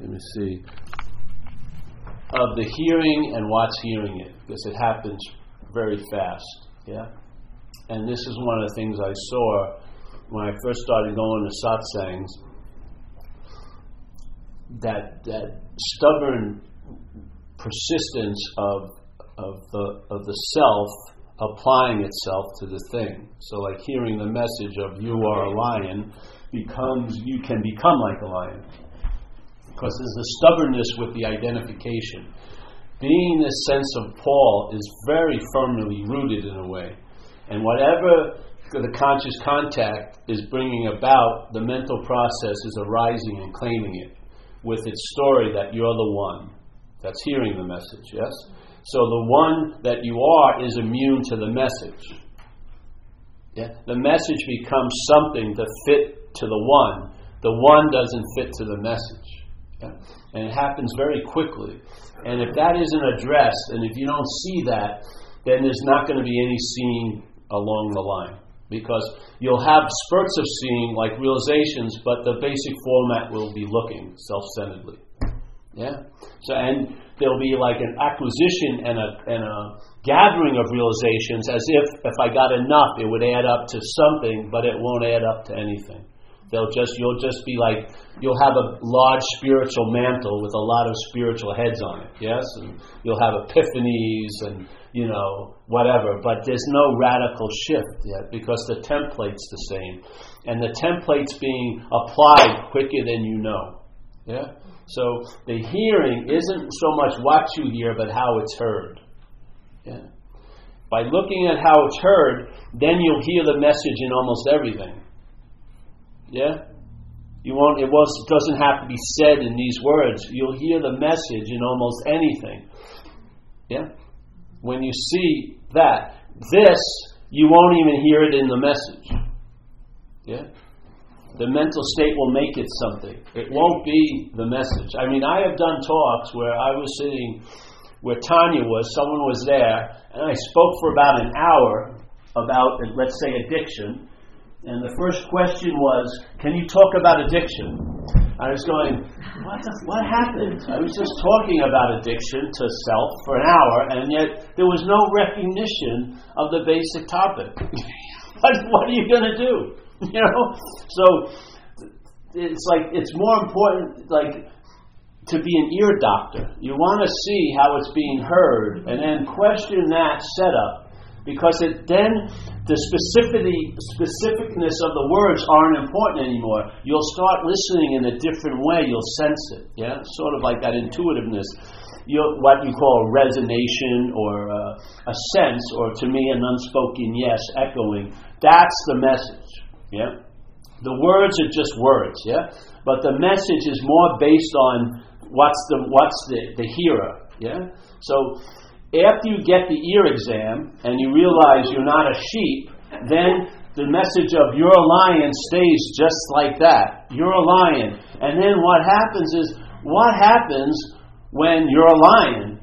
let me see, of the hearing and what's hearing it, because it happens very fast. Yeah? And this is one of the things I saw when I first started going to satsangs. That that stubborn persistence of of the of the self applying itself to the thing. So like hearing the message of you are a lion becomes you can become like a lion. Because there's a stubbornness with the identification. Being the sense of Paul is very firmly rooted in a way. And whatever the conscious contact is bringing about, the mental process is arising and claiming it with its story that you're the one that's hearing the message, yes? So the one that you are is immune to the message. Yeah? The message becomes something to fit to the one. The one doesn't fit to the message. Yeah? And it happens very quickly. And if that isn't addressed, and if you don't see that, then there's not going to be any seeing along the line. Because you'll have spurts of seeing, like realizations, but the basic format will be looking self centeredly. Yeah? So, and there'll be like an acquisition and a, and a gathering of realizations as if if I got enough, it would add up to something, but it won't add up to anything. They'll just you'll just be like you'll have a large spiritual mantle with a lot of spiritual heads on it, yes, and you'll have epiphanies and you know whatever, but there's no radical shift yet because the template's the same, and the template's being applied quicker than you know, yeah. So the hearing isn't so much what you hear, but how it's heard. Yeah. By looking at how it's heard, then you'll hear the message in almost everything. Yeah? You won't, it was, doesn't have to be said in these words. You'll hear the message in almost anything. Yeah? When you see that, this, you won't even hear it in the message. Yeah? The mental state will make it something. It won't be the message. I mean, I have done talks where I was sitting where Tanya was, someone was there, and I spoke for about an hour about, let's say, addiction and the first question was, Can you talk about addiction? I was going, What, what happened? I was just talking about addiction to self for an hour, and yet there was no recognition of the basic topic. what, what are you going to do? You know? So it's like, it's more important, like, to be an ear doctor. You want to see how it's being heard, and then question that setup because it then the specificity specificness of the words aren't important anymore. You'll start listening in a different way. You'll sense it. Yeah, sort of like that intuitiveness. you what you call a resonation or uh, a sense, or to me an unspoken yes, echoing. That's the message. Yeah, the words are just words. Yeah, but the message is more based on what's the what's the the hearer. Yeah, so after you get the ear exam and you realize you're not a sheep, then the message of you're a lion stays just like that. You're a lion. And then what happens is, what happens when you're a lion?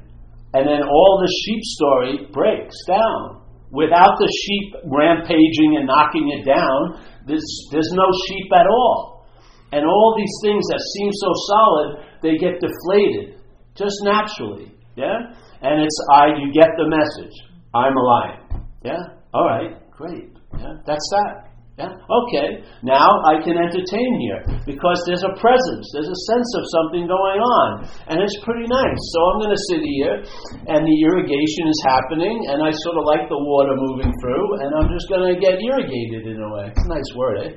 And then all the sheep story breaks down. Without the sheep rampaging and knocking it down, there's, there's no sheep at all. And all these things that seem so solid, they get deflated just naturally. Yeah? And it's I. You get the message. I'm a lion. Yeah. All right. Great. Yeah. That's that. Yeah? Okay, now I can entertain here because there's a presence, there's a sense of something going on, and it's pretty nice. So I'm going to sit here, and the irrigation is happening, and I sort of like the water moving through, and I'm just going to get irrigated in a way. It's a nice word, eh?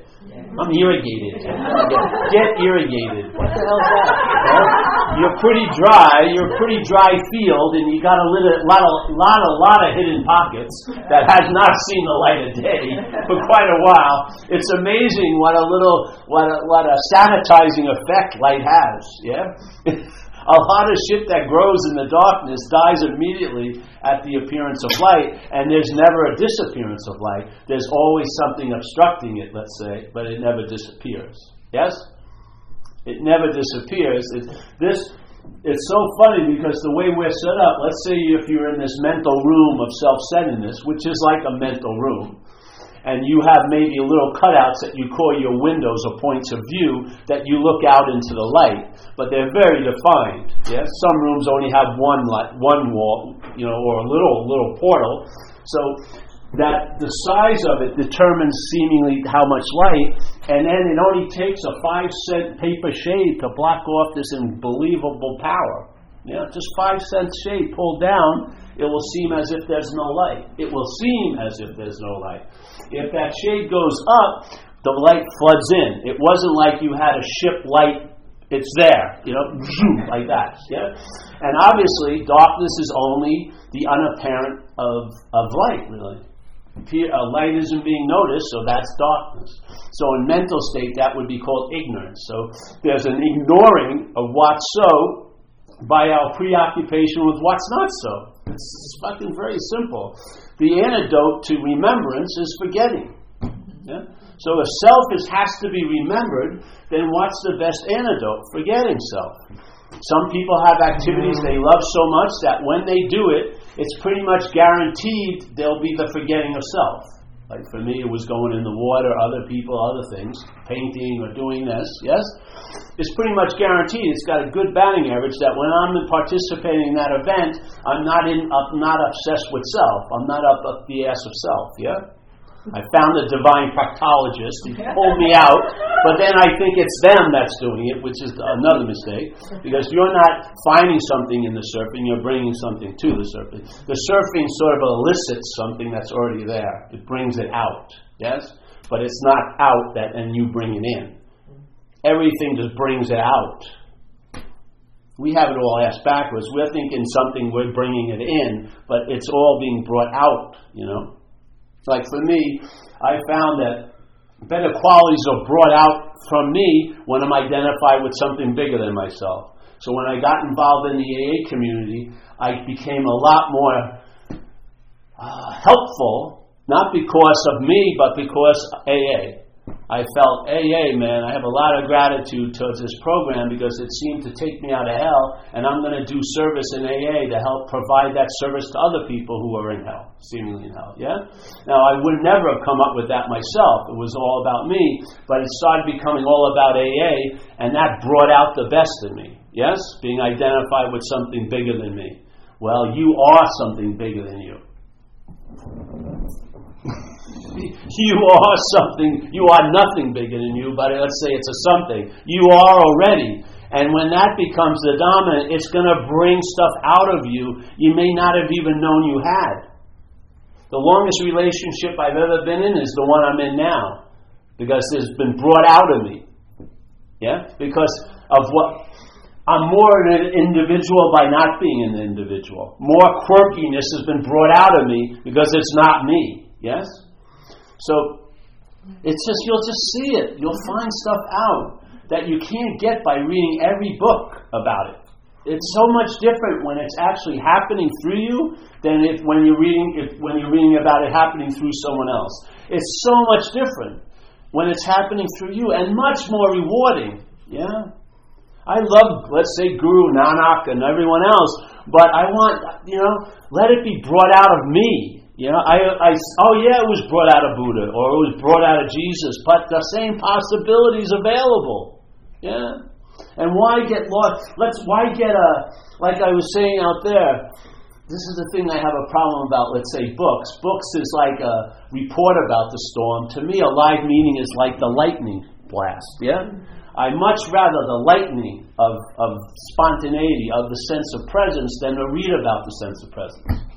I'm irrigated. Get, irrigated. What the hell's that? Well, you're pretty dry, you're a pretty dry field, and you got a little, lot of, lot, a lot of hidden pockets that has not seen the light of day for quite a while it's amazing what a little, what a, what a sanitizing effect light has. Yeah? a lot of shit that grows in the darkness dies immediately at the appearance of light, and there's never a disappearance of light. There's always something obstructing it, let's say, but it never disappears. Yes? It never disappears. It, this, it's so funny because the way we're set up, let's say if you're in this mental room of self centeredness, which is like a mental room, and you have maybe little cutouts that you call your windows or points of view that you look out into the light, but they're very defined. Yes, some rooms only have one light, one wall, you know, or a little little portal. So that the size of it determines seemingly how much light, and then it only takes a five cent paper shade to block off this unbelievable power. Yeah, just five cent shade pulled down, it will seem as if there's no light. It will seem as if there's no light. If that shade goes up, the light floods in. It wasn't like you had a ship light, it's there, you know, like that. Yeah? And obviously, darkness is only the unapparent of, of light, really. A uh, light isn't being noticed, so that's darkness. So in mental state, that would be called ignorance. So there's an ignoring of what's so by our preoccupation with what's not so. It's fucking very simple. The antidote to remembrance is forgetting. Yeah? So if self is, has to be remembered, then what's the best antidote? Forgetting self. Some people have activities they love so much that when they do it, it's pretty much guaranteed they'll be the forgetting of self. Like for me, it was going in the water, other people, other things, painting or doing this, yes? It's pretty much guaranteed. It's got a good batting average that when I'm participating in that event, I'm not, in, I'm not obsessed with self. I'm not up, up the ass of self, yeah? I found a divine proctologist who pulled me out, but then I think it's them that's doing it, which is another mistake, because you're not finding something in the surfing, you're bringing something to the surfing. The surfing sort of elicits something that's already there, it brings it out, yes? But it's not out that and you bring it in. Everything just brings it out. We have it all ass backwards. We're thinking something, we're bringing it in, but it's all being brought out, you know? Like for me, I found that better qualities are brought out from me when I'm identified with something bigger than myself. So when I got involved in the AA community, I became a lot more uh, helpful, not because of me, but because AA. I felt, hey, hey, man, I have a lot of gratitude towards this program because it seemed to take me out of hell, and I'm going to do service in AA to help provide that service to other people who are in hell, seemingly in hell. Yeah? Now, I would never have come up with that myself. It was all about me, but it started becoming all about AA, and that brought out the best in me. Yes? Being identified with something bigger than me. Well, you are something bigger than you. you are something, you are nothing bigger than you, but let's say it's a something. You are already. And when that becomes the dominant, it's going to bring stuff out of you you may not have even known you had. The longest relationship I've ever been in is the one I'm in now because it's been brought out of me. Yeah? Because of what I'm more an individual by not being an individual. More quirkiness has been brought out of me because it's not me. Yes? So it's just you'll just see it. You'll find stuff out that you can't get by reading every book about it. It's so much different when it's actually happening through you than if when you're reading if, when you're reading about it happening through someone else. It's so much different when it's happening through you and much more rewarding. Yeah. I love, let's say, Guru Nanak and everyone else, but I want, you know, let it be brought out of me. You know, I, I, oh yeah, it was brought out of Buddha or it was brought out of Jesus, but the same possibilities available. Yeah, and why get lost? Let's why get a like I was saying out there. This is the thing I have a problem about. Let's say books. Books is like a report about the storm. To me, a live meaning is like the lightning blast. Yeah. I much rather the lightning of, of spontaneity, of the sense of presence, than to read about the sense of presence.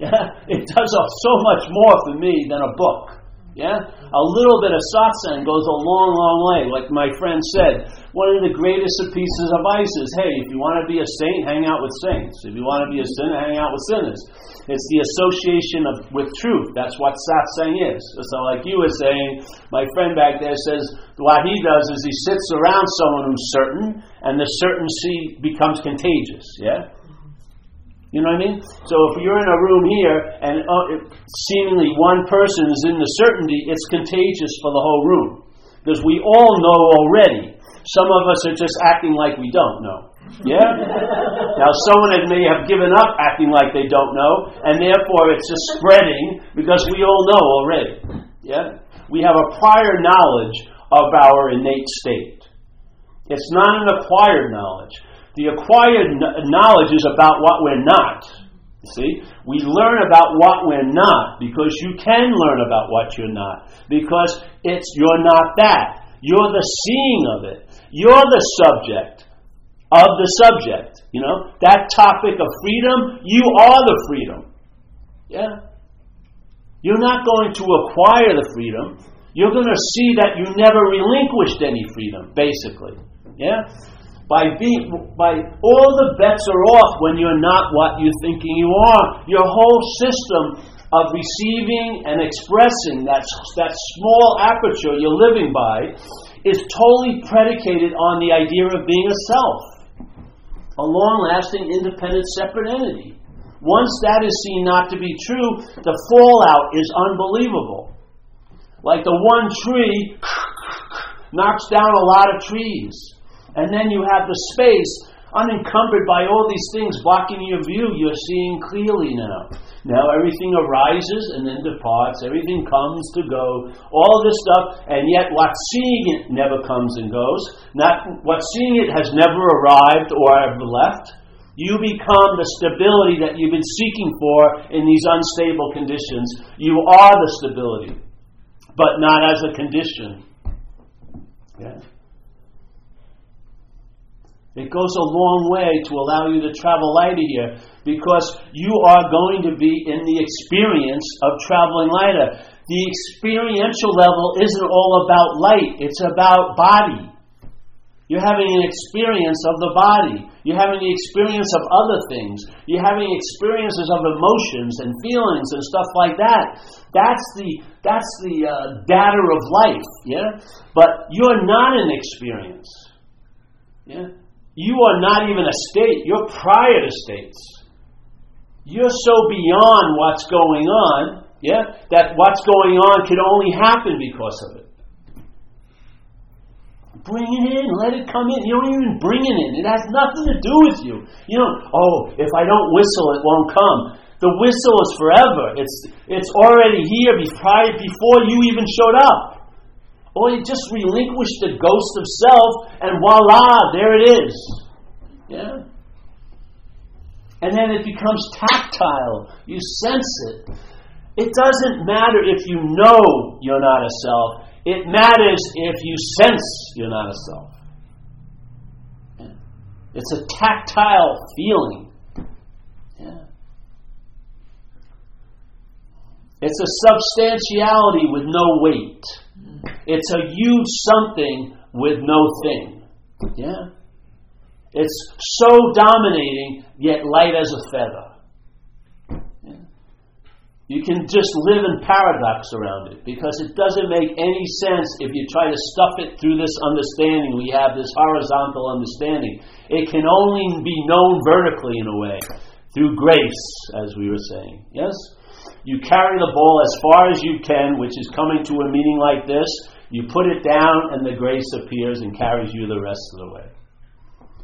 It does so much more for me than a book. Yeah? A little bit of satsang goes a long, long way. Like my friend said, one of the greatest pieces of advice is hey, if you want to be a saint, hang out with saints. If you want to be a sinner, hang out with sinners. It's the association of with truth. That's what satsang is. So, like you were saying, my friend back there says what he does is he sits around someone who's certain, and the certainty becomes contagious. Yeah? You know what I mean? So if you're in a room here and uh, seemingly one person is in the certainty, it's contagious for the whole room. Because we all know already. Some of us are just acting like we don't know. Yeah? now, someone may have given up acting like they don't know, and therefore it's just spreading because we all know already. Yeah? We have a prior knowledge of our innate state. It's not an acquired knowledge. The acquired knowledge is about what we're not. See? We learn about what we're not because you can learn about what you're not. Because it's you're not that. You're the seeing of it. You're the subject of the subject. You know, that topic of freedom, you are the freedom. Yeah? You're not going to acquire the freedom. You're going to see that you never relinquished any freedom, basically. Yeah? By being, by all the bets are off when you're not what you're thinking you are. Your whole system of receiving and expressing that, that small aperture you're living by is totally predicated on the idea of being a self, a long lasting, independent, separate entity. Once that is seen not to be true, the fallout is unbelievable. Like the one tree knocks down a lot of trees. And then you have the space unencumbered by all these things blocking your view. You're seeing clearly now. Now everything arises and then departs. Everything comes to go. All this stuff, and yet what's seeing it never comes and goes. Not what's seeing it has never arrived or left. You become the stability that you've been seeking for in these unstable conditions. You are the stability, but not as a condition. Yeah. It goes a long way to allow you to travel lighter here because you are going to be in the experience of traveling lighter. The experiential level isn't all about light, it's about body. You're having an experience of the body. You're having the experience of other things. You're having experiences of emotions and feelings and stuff like that. That's the that's the uh, data of life, yeah. But you're not an experience, yeah. You are not even a state, you're prior to states. You're so beyond what's going on, yeah, that what's going on can only happen because of it. Bring it in, let it come in. You don't even bring it in. It has nothing to do with you. You know, oh, if I don't whistle, it won't come. The whistle is forever. It's it's already here before you even showed up. Or you just relinquish the ghost of self, and voila, there it is. Yeah? And then it becomes tactile. You sense it. It doesn't matter if you know you're not a self, it matters if you sense you're not a self. Yeah. It's a tactile feeling. Yeah. It's a substantiality with no weight. It's a huge something with no thing. Yeah? It's so dominating, yet light as a feather. Yeah? You can just live in paradox around it because it doesn't make any sense if you try to stuff it through this understanding. We have this horizontal understanding. It can only be known vertically in a way through grace, as we were saying. Yes? You carry the ball as far as you can, which is coming to a meeting like this. You put it down, and the grace appears and carries you the rest of the way.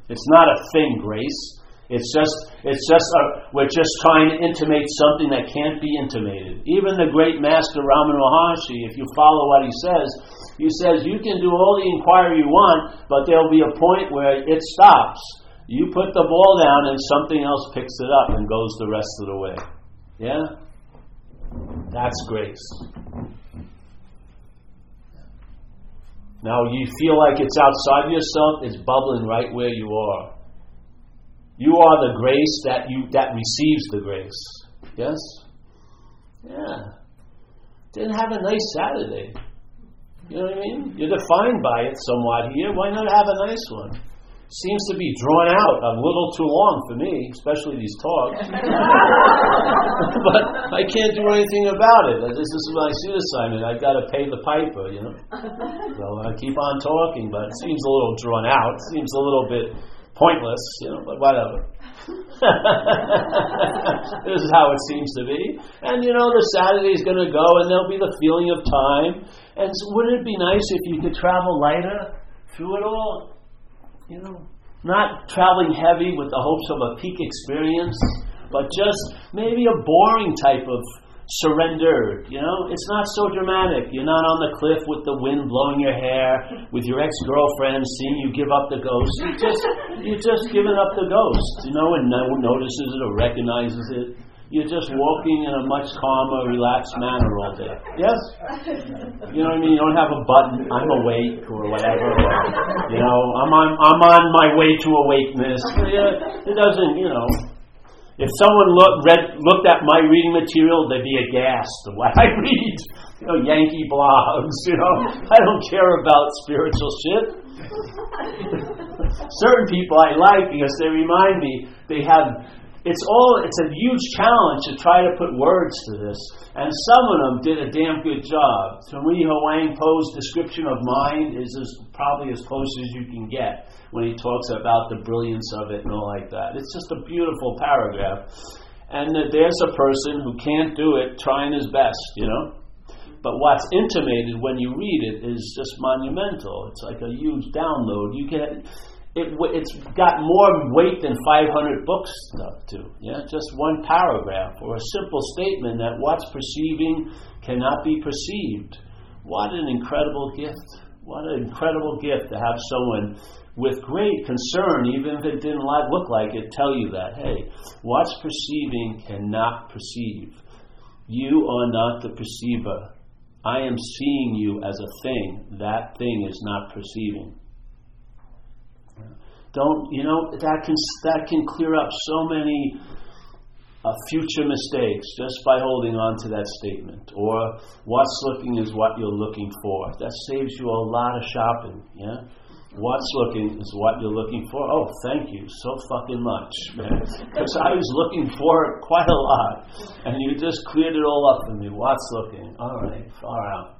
It's not a thing, grace. It's just, it's just, a, we're just trying to intimate something that can't be intimated. Even the great master Ramana Maharshi, if you follow what he says, he says you can do all the inquiry you want, but there'll be a point where it stops. You put the ball down, and something else picks it up and goes the rest of the way. Yeah? That's grace. Now you feel like it's outside yourself, it's bubbling right where you are. You are the grace that you that receives the grace. Yes? Yeah. Didn't have a nice Saturday. You know what I mean? You're defined by it somewhat here. Why not have a nice one? Seems to be drawn out a little too long for me, especially these talks. but I can't do anything about it. This is my suit assignment. I've got to pay the piper, you know. So I keep on talking, but it seems a little drawn out. It seems a little bit pointless, you know, but whatever. this is how it seems to be. And you know, the Saturday is going to go, and there'll be the feeling of time. And so wouldn't it be nice if you could travel lighter through it all? You know, not traveling heavy with the hopes of a peak experience, but just maybe a boring type of surrendered. You know, it's not so dramatic. You're not on the cliff with the wind blowing your hair, with your ex girlfriend seeing you give up the ghost. You just you're just giving up the ghost. You know, and no one notices it or recognizes it. You're just walking in a much calmer, relaxed manner all day. Yes? You know what I mean? You don't have a button, I'm awake or whatever. Or, you know, I'm on, I'm on my way to awakeness. It doesn't, you know. If someone look, read, looked at my reading material, they'd be aghast at what I read. You know, Yankee blogs, you know. I don't care about spiritual shit. Certain people I like because they remind me they have it's all it's a huge challenge to try to put words to this. And some of them did a damn good job. Tui Huang Po's description of mind is as, probably as close as you can get when he talks about the brilliance of it and all like that. It's just a beautiful paragraph. And there's a person who can't do it trying his best you know? But what's intimated when you read it is just monumental. It's like a huge download. You get it, it's got more weight than 500 books to. Yeah, just one paragraph or a simple statement that what's perceiving cannot be perceived. What an incredible gift! What an incredible gift to have someone with great concern, even if it didn't look like it, tell you that hey, what's perceiving cannot perceive. You are not the perceiver. I am seeing you as a thing. That thing is not perceiving. Don't you know that can that can clear up so many uh, future mistakes just by holding on to that statement. Or what's looking is what you're looking for. That saves you a lot of shopping. Yeah. What's looking is what you're looking for. Oh, thank you so fucking much, man. Because I was looking for it quite a lot, and you just cleared it all up for me. What's looking? All right, far out.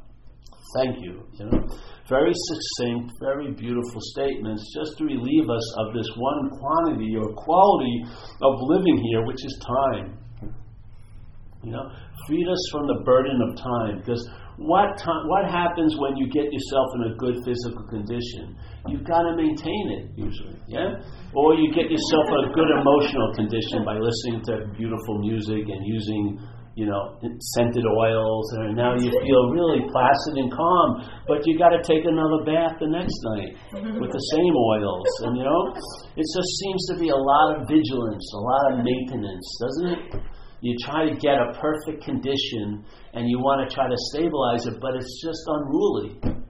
Thank you. You know very succinct, very beautiful statements just to relieve us of this one quantity or quality of living here, which is time. You know, freed us from the burden of time. Because what time, what happens when you get yourself in a good physical condition? You've got to maintain it usually, yeah. Or you get yourself in a good emotional condition by listening to beautiful music and using you know, scented oils, and now you feel really placid and calm. But you got to take another bath the next night with the same oils, and you know, it just seems to be a lot of vigilance, a lot of maintenance, doesn't it? You try to get a perfect condition, and you want to try to stabilize it, but it's just unruly.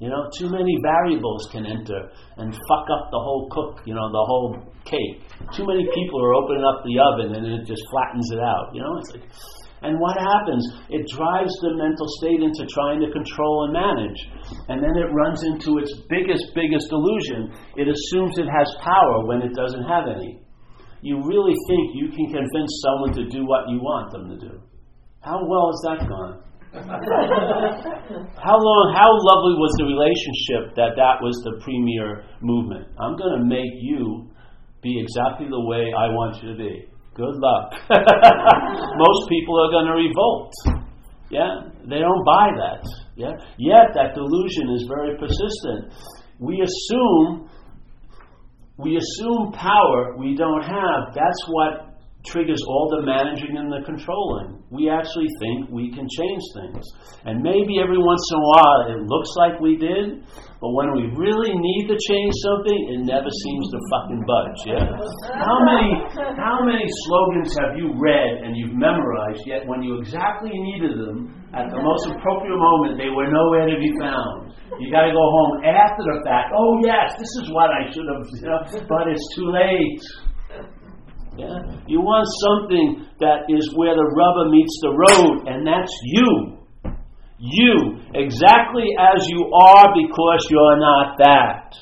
You know, too many variables can enter and fuck up the whole cook, you know, the whole cake. Too many people are opening up the oven and it just flattens it out. You know, it's like and what happens? It drives the mental state into trying to control and manage. And then it runs into its biggest, biggest illusion. It assumes it has power when it doesn't have any. You really think you can convince someone to do what you want them to do. How well has that gone? how long, how lovely was the relationship that that was the premier movement? I'm going to make you be exactly the way I want you to be. Good luck. Most people are going to revolt. Yeah, they don't buy that. Yeah, yet that delusion is very persistent. We assume we assume power we don't have. That's what triggers all the managing and the controlling. We actually think we can change things. And maybe every once in a while it looks like we did, but when we really need to change something, it never seems to fucking budge. Yeah? How many how many slogans have you read and you've memorized yet when you exactly needed them at the most appropriate moment they were nowhere to be found? You gotta go home after the fact. Oh yes, this is what I should have you know, but it's too late. Yeah? You want something that is where the rubber meets the road, and that's you. You, exactly as you are because you're not that.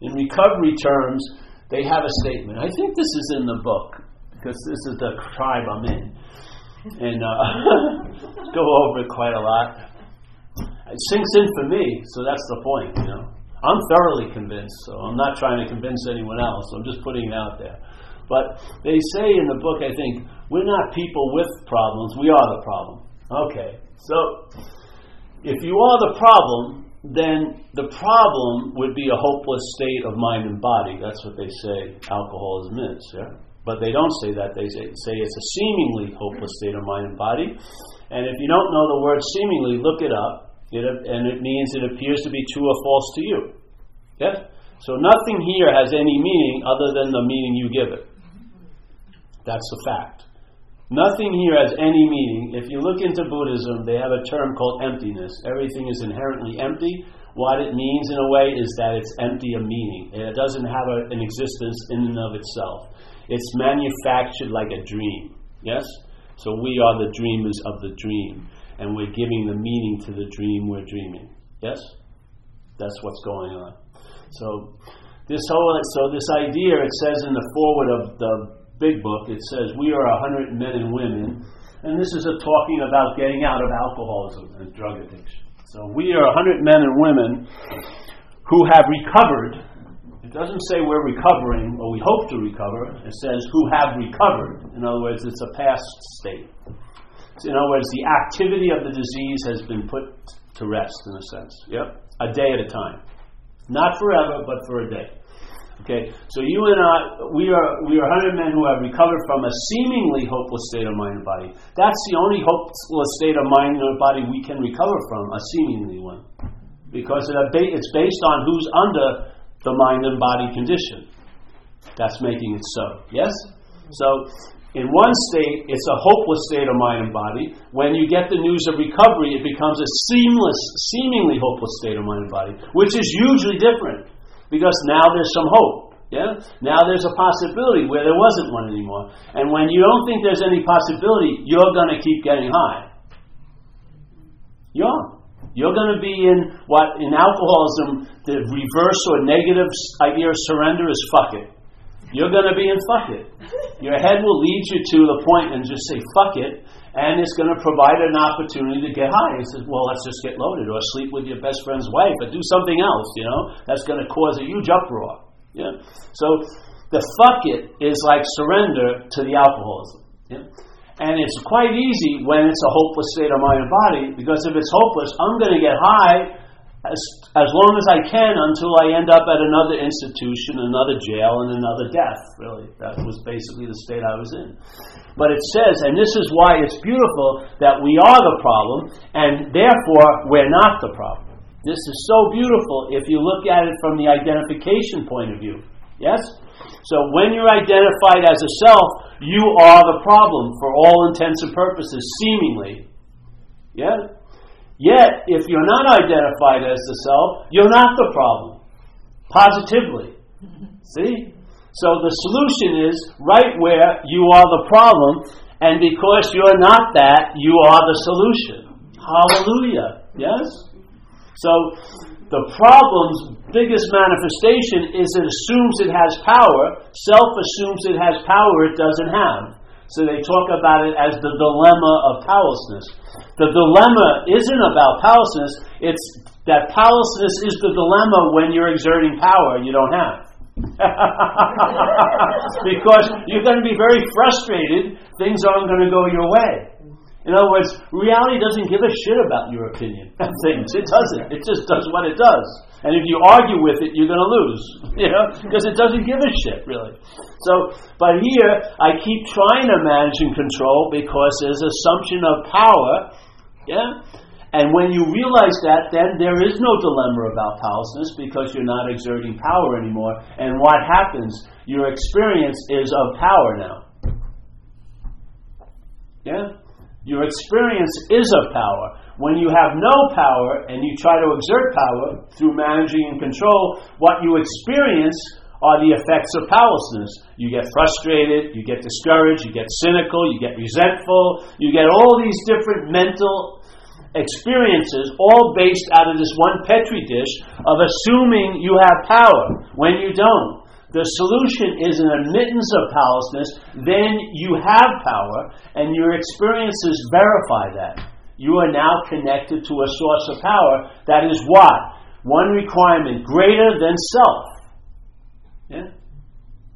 In recovery terms, they have a statement. I think this is in the book because this is the tribe I'm in. And uh, go over it quite a lot. It sinks in for me, so that's the point, you know. I'm thoroughly convinced, so I'm not trying to convince anyone else. I'm just putting it out there. But they say in the book, I think, we're not people with problems, we are the problem. Okay, so if you are the problem, then the problem would be a hopeless state of mind and body. That's what they say alcoholism is, yeah? But they don't say that. They say, say it's a seemingly hopeless state of mind and body. And if you don't know the word seemingly, look it up. It, and it means it appears to be true or false to you. Yes? So nothing here has any meaning other than the meaning you give it. That's the fact. Nothing here has any meaning. If you look into Buddhism, they have a term called emptiness. Everything is inherently empty. What it means, in a way, is that it's empty of meaning. It doesn't have a, an existence in and of itself. It's manufactured like a dream. Yes? So we are the dreamers of the dream, and we're giving the meaning to the dream we're dreaming. Yes? That's what's going on. So this whole so this idea it says in the foreword of the big book, it says, We are a hundred men and women. And this is a talking about getting out of alcoholism and drug addiction. So we are a hundred men and women who have recovered. It doesn't say we're recovering or we hope to recover. It says who have recovered. In other words, it's a past state. In other words, the activity of the disease has been put to rest, in a sense. Yep. A day at a time. Not forever, but for a day. Okay, so you and I, we are we are hundred men who have recovered from a seemingly hopeless state of mind and body. That's the only hopeless state of mind and body we can recover from, a seemingly one, because it's based on who's under the mind and body condition. That's making it so. Yes. So in one state, it's a hopeless state of mind and body. When you get the news of recovery, it becomes a seamless, seemingly hopeless state of mind and body, which is hugely different because now there's some hope. Yeah? Now there's a possibility where there wasn't one anymore. And when you don't think there's any possibility, you're going to keep getting high. You're. You're going to be in what in alcoholism the reverse or negative idea of surrender is fuck it. You're going to be in fuck it. Your head will lead you to the point and just say fuck it, and it's going to provide an opportunity to get high. He says, well, let's just get loaded or sleep with your best friend's wife or do something else, you know, that's going to cause a huge uproar. Yeah? So the fuck it is like surrender to the alcoholism. Yeah? And it's quite easy when it's a hopeless state of mind and body because if it's hopeless, I'm going to get high as, as long as I can until I end up at another institution, another jail, and another death, really. That was basically the state I was in. But it says, and this is why it's beautiful, that we are the problem, and therefore we're not the problem. This is so beautiful if you look at it from the identification point of view. Yes? So when you're identified as a self, you are the problem for all intents and purposes, seemingly. Yeah? Yet, if you're not identified as the self, you're not the problem. Positively. See? So the solution is right where you are the problem, and because you're not that, you are the solution. Hallelujah. Yes? So the problem's biggest manifestation is it assumes it has power. Self assumes it has power it doesn't have. So they talk about it as the dilemma of powerlessness. The dilemma isn't about powerlessness, it's that powerlessness is the dilemma when you're exerting power you don't have. because you're going to be very frustrated, things aren't going to go your way. In other words, reality doesn't give a shit about your opinion of things. It doesn't. It just does what it does. And if you argue with it, you're going to lose. You know, because it doesn't give a shit really. So, but here I keep trying to manage and control because there's assumption of power. Yeah. And when you realize that, then there is no dilemma about powerlessness because you're not exerting power anymore. And what happens? Your experience is of power now. Yeah? Your experience is of power. When you have no power and you try to exert power through managing and control, what you experience are the effects of powerlessness. You get frustrated, you get discouraged, you get cynical, you get resentful, you get all these different mental experiences, all based out of this one Petri dish of assuming you have power when you don't the solution is an admittance of powerlessness, then you have power, and your experiences verify that. You are now connected to a source of power that is what? One requirement greater than self. Yeah?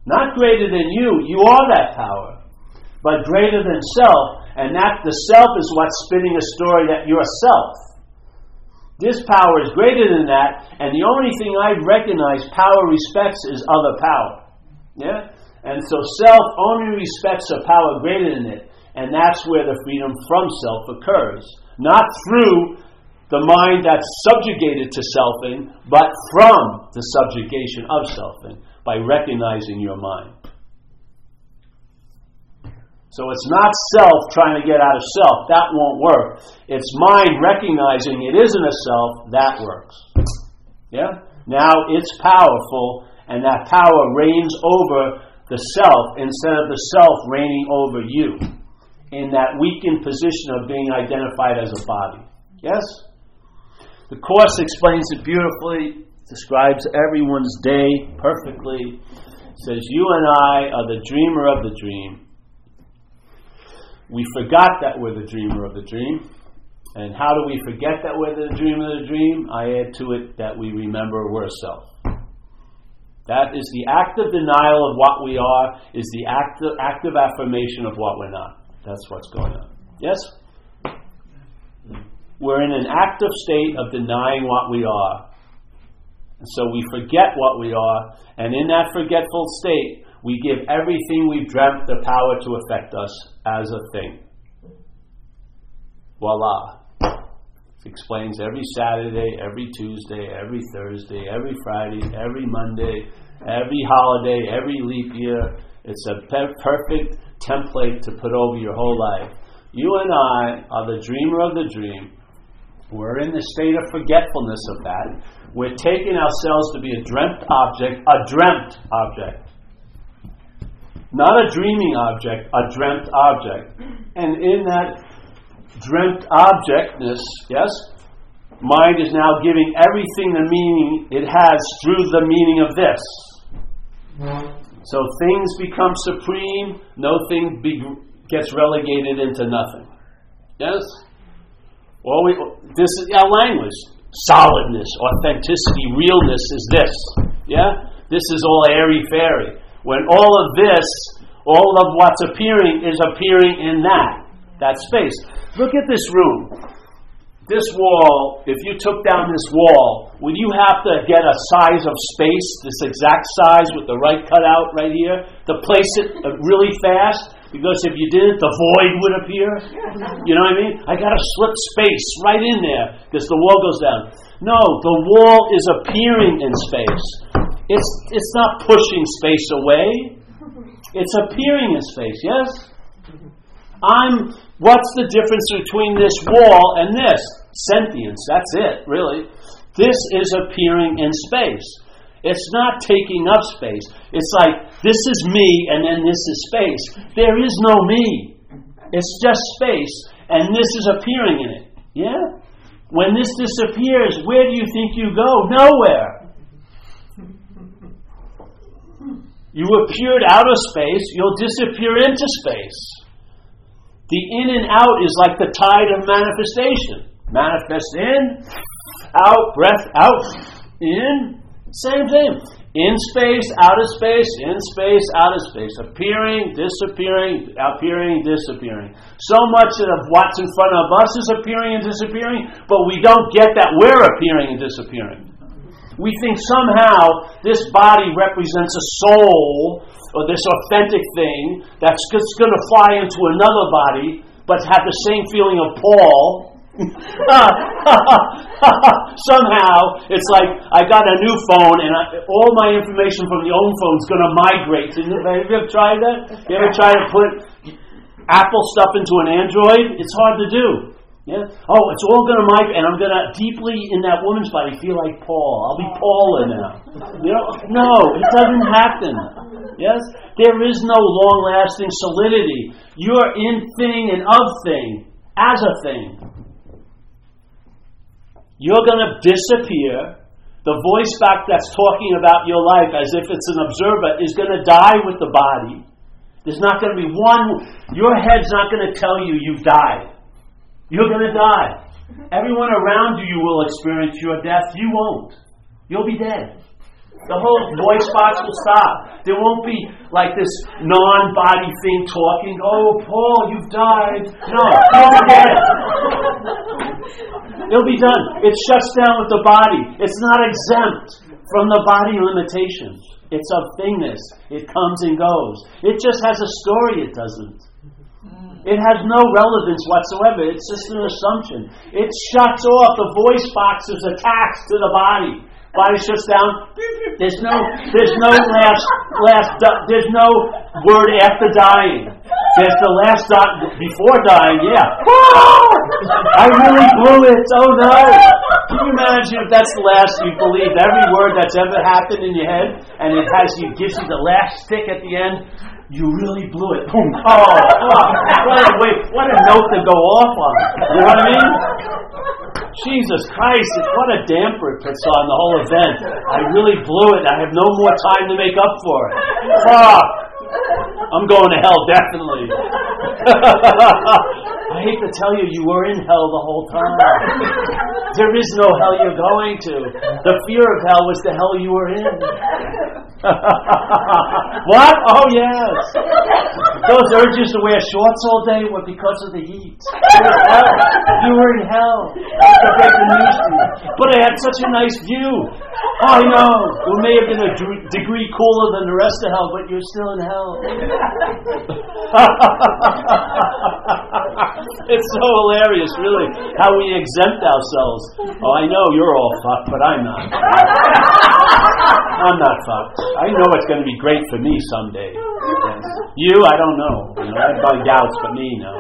Not greater than you, you are that power, but greater than self, and that the self is what's spinning a story that you're self. This power is greater than that, and the only thing I recognize power respects is other power. Yeah? And so self only respects a power greater than it, and that's where the freedom from self occurs. Not through the mind that's subjugated to selfing, but from the subjugation of selfing by recognizing your mind. So it's not self trying to get out of self. That won't work. It's mind recognizing it isn't a self. That works. Yeah? Now it's powerful, and that power reigns over the self instead of the self reigning over you in that weakened position of being identified as a body. Yes? The Course explains it beautifully, describes everyone's day perfectly. It says, You and I are the dreamer of the dream. We forgot that we're the dreamer of the dream. And how do we forget that we're the dreamer of the dream? I add to it that we remember we're self. That is the active denial of what we are, is the active, active affirmation of what we're not. That's what's going on. Yes? We're in an active state of denying what we are. And so we forget what we are, and in that forgetful state, we give everything we've dreamt the power to affect us as a thing. Voila. It explains every Saturday, every Tuesday, every Thursday, every Friday, every Monday, every holiday, every leap year. It's a perfect template to put over your whole life. You and I are the dreamer of the dream. We're in the state of forgetfulness of that. We're taking ourselves to be a dreamt object, a dreamt object. Not a dreaming object, a dreamt object. And in that dreamt objectness, yes, mind is now giving everything the meaning it has through the meaning of this. So things become supreme, no thing be, gets relegated into nothing. Yes? Well, we, this is our language. Solidness, authenticity, realness is this. Yeah? This is all airy fairy. When all of this, all of what's appearing is appearing in that, that space. Look at this room this wall, if you took down this wall, would you have to get a size of space, this exact size with the right cutout right here, to place it uh, really fast? Because if you didn't, the void would appear. You know what I mean? I got to slip space right in there because the wall goes down. No, the wall is appearing in space. It's, it's not pushing space away. It's appearing in space, yes? I'm, what's the difference between this wall and this? sentience. That's it, really. This is appearing in space. It's not taking up space. It's like, this is me and then this is space. There is no me. It's just space and this is appearing in it. Yeah? When this disappears, where do you think you go? Nowhere. You appeared out of space, you'll disappear into space. The in and out is like the tide of manifestation. Manifest in, out, breath out, in, same thing. In space, out of space, in space, out of space. Appearing, disappearing, appearing, disappearing. So much of what's in front of us is appearing and disappearing, but we don't get that we're appearing and disappearing. We think somehow this body represents a soul or this authentic thing that's just going to fly into another body, but have the same feeling of Paul Somehow, it's like I got a new phone and I, all my information from the old phone is going to migrate. Have you ever tried that? You ever try to put Apple stuff into an Android? It's hard to do. Yeah. Oh, it's all going to migrate, and I'm going to deeply in that woman's body feel like Paul. I'll be Paula now. You know? No, it doesn't happen. Yes, there is no long-lasting solidity. You're in thing and of thing as a thing. You're going to disappear. The voice back that's talking about your life as if it's an observer is going to die with the body. There's not going to be one, your head's not going to tell you you've died. You're going to die. Everyone around you will experience your death. You won't. You'll be dead. The whole voice box will stop. There won't be like this non body thing talking, oh, Paul, you've died. No, you'll be dead. It'll be done. It shuts down with the body. It's not exempt from the body limitations. It's of thingness. It comes and goes. It just has a story, it doesn't. It has no relevance whatsoever. It's just an assumption. It shuts off. The voice box is attached to the body. Body shuts down. There's no, there's no last, last, there's no word after dying. There's the last dot before dying. Yeah. I really blew it. Oh no. Can you imagine if that's the last you believe every word that's ever happened in your head, and it has you gives you the last stick at the end? You really blew it. Boom. Oh, oh, what a way, what a note to go off on. You know what I mean? Jesus Christ, what a damper it puts on the whole event. I really blew it. I have no more time to make up for it. Fuck. I'm going to hell, definitely. I hate to tell you, you were in hell the whole time. There is no hell you're going to. The fear of hell was the hell you were in. what? Oh, yes. Those urges to wear shorts all day were because of the heat. You were in hell. But I had such a nice view. Oh, I know. It may have been a degree cooler than the rest of hell, but you're still in hell. it's so hilarious, really, how we exempt ourselves. Oh, I know you're all fucked, but I'm not. I'm not fucked. I know it's going to be great for me someday. You, I don't know. You know, got doubts, but me, no,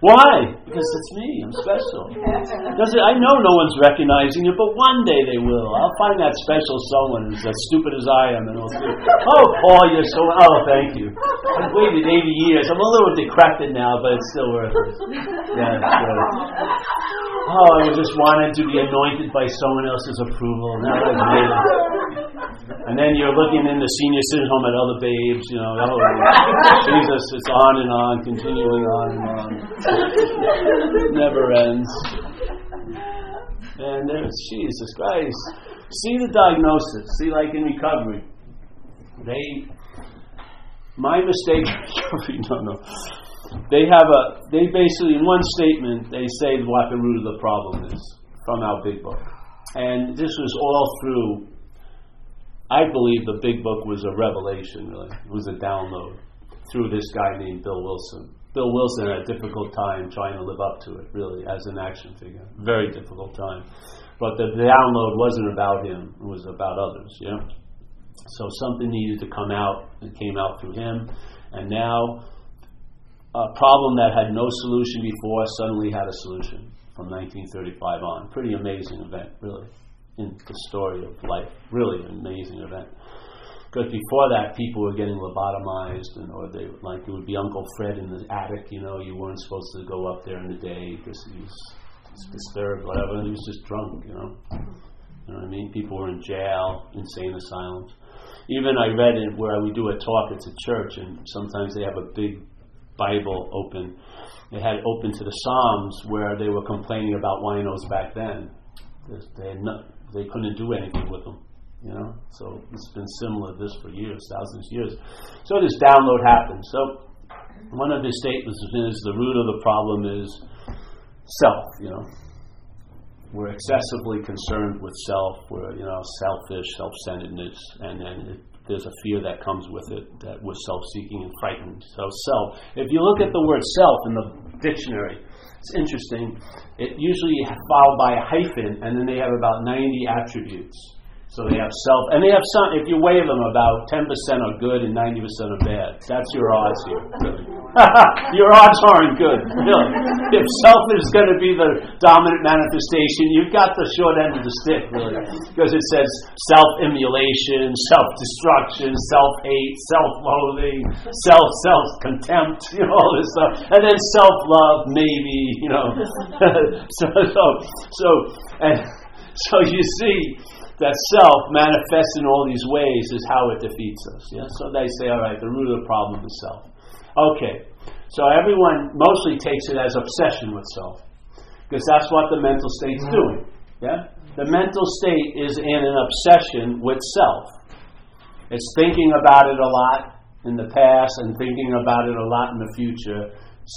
why? Because it's me. I'm special. Does it, I know no one's recognizing it, but one day they will. I'll find that special someone who's as stupid as I am, and will say, "Oh, Paul, you're so. Oh, thank you. I've waited 80 years. I'm a little decrepit now, but it's still worth it. Yeah, it's good. Oh, I just wanted to be anointed by someone else's approval. Now I've made it. And then you're looking in the senior citizen home at other babes, you know, oh, Jesus, it's on and on, continuing on and on. It Never ends. And there's Jesus Christ. See the diagnosis. See, like in recovery, they, my mistake no, no. They have a, they basically, in one statement, they say what the root of the problem is from our big book. And this was all through I believe the big book was a revelation, really. It was a download through this guy named Bill Wilson. Bill Wilson had a difficult time trying to live up to it, really, as an action figure. Very difficult time. But the download wasn't about him, it was about others, know? So something needed to come out. It came out through him. And now, a problem that had no solution before suddenly had a solution from 1935 on. Pretty amazing event, really in the story of life. Really an amazing event. Because before that, people were getting lobotomized, and or they like it would be Uncle Fred in the attic. You know, you weren't supposed to go up there in the day because he was disturbed, whatever. And he was just drunk. You know, you know what I mean? People were in jail, insane asylums. Even I read it where we do a talk. It's a church, and sometimes they have a big Bible open. They had it open to the Psalms where they were complaining about winos back then. They had not, they couldn't do anything with them. You know, so it's been similar to this for years, thousands of years. So this download happened. So one of his statements is the root of the problem is self. You know, we're excessively concerned with self. We're you know selfish, self-centeredness, and then it, there's a fear that comes with it that we're self-seeking and frightened. So self. If you look at the word self in the dictionary, it's interesting. It usually followed by a hyphen, and then they have about 90 attributes. So they have self, and they have some. If you weigh them, about ten percent are good and ninety percent are bad. That's your odds here. Your odds aren't good. Really. If self is going to be the dominant manifestation, you've got the short end of the stick, really, because it says self-immolation, self-destruction, self-hate, self-loathing, self-self-contempt, you know, all this stuff, and then self-love, maybe, you know. so, so, so, and so you see that self manifests in all these ways is how it defeats us. Yeah? So they say, all right, the root of the problem is self. Okay, so everyone mostly takes it as obsession with self because that's what the mental state's mm-hmm. doing. Yeah, the mental state is in an obsession with self. It's thinking about it a lot in the past and thinking about it a lot in the future,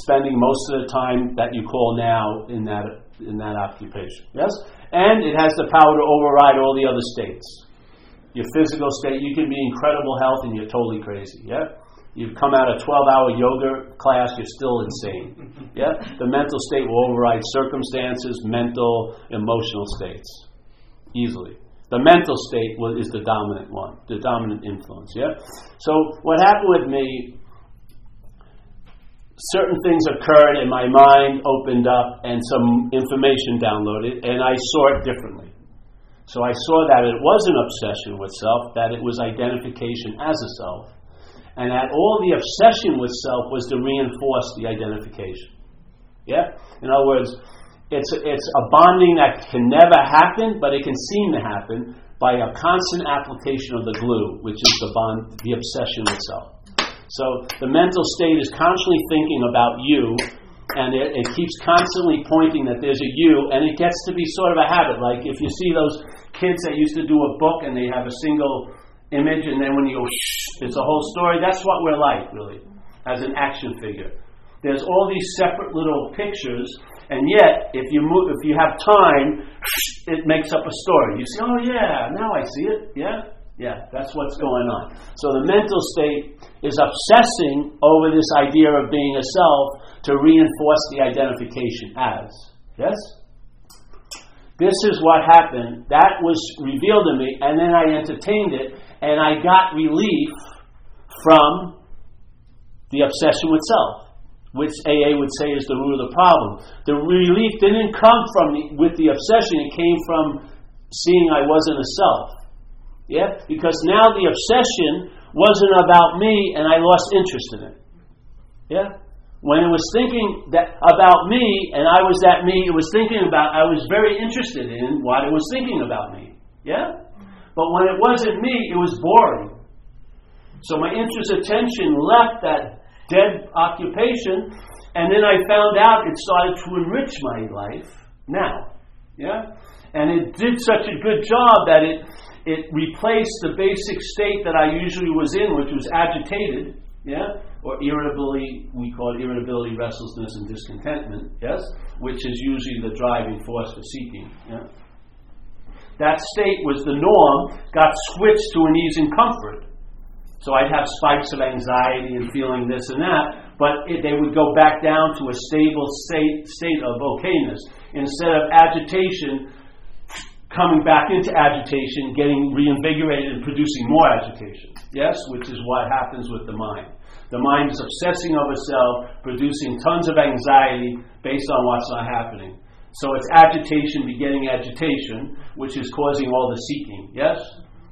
spending most of the time that you call now in that in that occupation. Yes? And it has the power to override all the other states. Your physical state, you can be incredible health and you're totally crazy. Yeah? You've come out of 12 hour yoga class, you're still insane. Yeah? The mental state will override circumstances, mental, emotional states. Easily. The mental state is the dominant one, the dominant influence. Yeah? So, what happened with me, certain things occurred and my mind opened up and some information downloaded, and I saw it differently. So I saw that it was an obsession with self, that it was identification as a self, and that all the obsession with self was to reinforce the identification. Yeah? In other words, it's a, it's a bonding that can never happen, but it can seem to happen by a constant application of the glue, which is the bond, the obsession with self. So the mental state is constantly thinking about you and it, it, keeps constantly pointing that there's a you, and it gets to be sort of a habit. Like if you see those kids that used to do a book and they have a single image, and then when you go, shh, it's a whole story. That's what we're like, really, as an action figure. There's all these separate little pictures, and yet, if you move, if you have time, it makes up a story. You say, "Oh yeah, now I see it." Yeah, yeah, that's what's going on. So the mental state is obsessing over this idea of being a self to reinforce the identification as. Yes? This is what happened. That was revealed to me, and then I entertained it, and I got relief from the obsession with self, which AA would say is the root of the problem. The relief didn't come from the, with the obsession; it came from seeing I wasn't a self. Yeah, because now the obsession wasn't about me, and I lost interest in it. Yeah, when it was thinking that about me and I was that me, it was thinking about I was very interested in what it was thinking about me. Yeah? But when it wasn't me, it was boring. So my interest attention left that dead occupation and then I found out it started to enrich my life now. Yeah? And it did such a good job that it it replaced the basic state that I usually was in, which was agitated. Yeah? or irritability, we call it irritability, restlessness, and discontentment, yes, which is usually the driving force for seeking. Yeah? That state was the norm, got switched to an ease and comfort. So I'd have spikes of anxiety and feeling this and that, but it, they would go back down to a stable state, state of okayness. Instead of agitation, coming back into agitation, getting reinvigorated and producing more agitation. Yes, which is what happens with the mind. The mind is obsessing over self, producing tons of anxiety based on what's not happening. So it's agitation begetting agitation, which is causing all the seeking. Yes?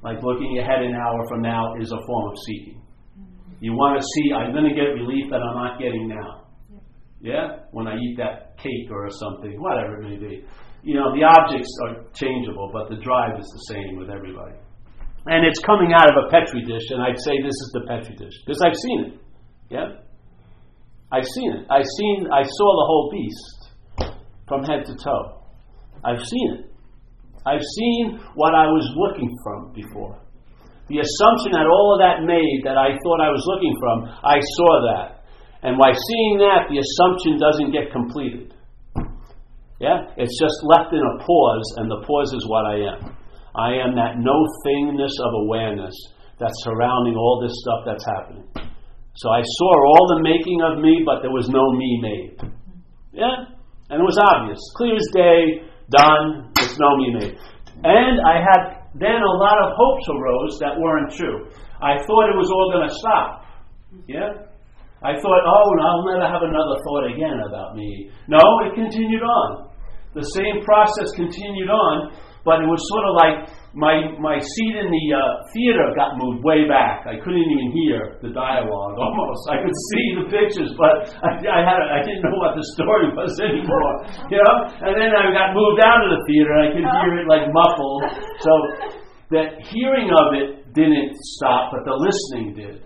Like looking ahead an hour from now is a form of seeking. You want to see, I'm going to get relief that I'm not getting now. Yeah? When I eat that cake or something, whatever it may be. You know, the objects are changeable, but the drive is the same with everybody. And it's coming out of a Petri dish, and I'd say this is the Petri dish, because I've seen it. Yeah? I've seen it. I've seen, I saw the whole beast from head to toe. I've seen it. I've seen what I was looking from before. The assumption that all of that made that I thought I was looking from, I saw that. And by seeing that, the assumption doesn't get completed. Yeah? It's just left in a pause, and the pause is what I am. I am that no thingness of awareness that's surrounding all this stuff that's happening. So I saw all the making of me, but there was no me made. Yeah? And it was obvious. Clear as day, done, there's no me made. And I had then a lot of hopes arose that weren't true. I thought it was all going to stop. Yeah? I thought, oh, I'll never have another thought again about me. No, it continued on. The same process continued on but it was sort of like my my seat in the uh, theater got moved way back. I couldn't even hear the dialogue almost. I could see the pictures, but I, I had I didn't know what the story was anymore. You know, and then I got moved out of the theater. and I could hear it like muffled. So that hearing of it didn't stop, but the listening did.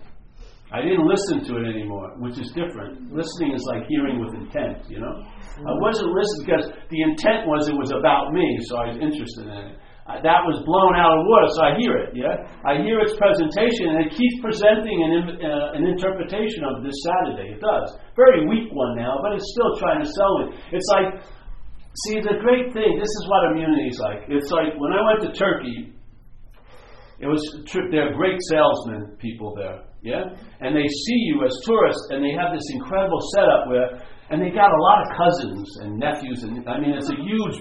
I didn't listen to it anymore, which is different. Listening is like hearing with intent, you know? I wasn't listening because the intent was it was about me, so I was interested in it. Uh, that was blown out of water, so I hear it, yeah? I hear its presentation, and it keeps presenting an, uh, an interpretation of this Saturday. It does. Very weak one now, but it's still trying to sell me. It's like, see, the great thing, this is what immunity is like. It's like when I went to Turkey, It was they're great salesmen, people there, yeah. And they see you as tourists, and they have this incredible setup where, and they got a lot of cousins and nephews, and I mean, it's a huge,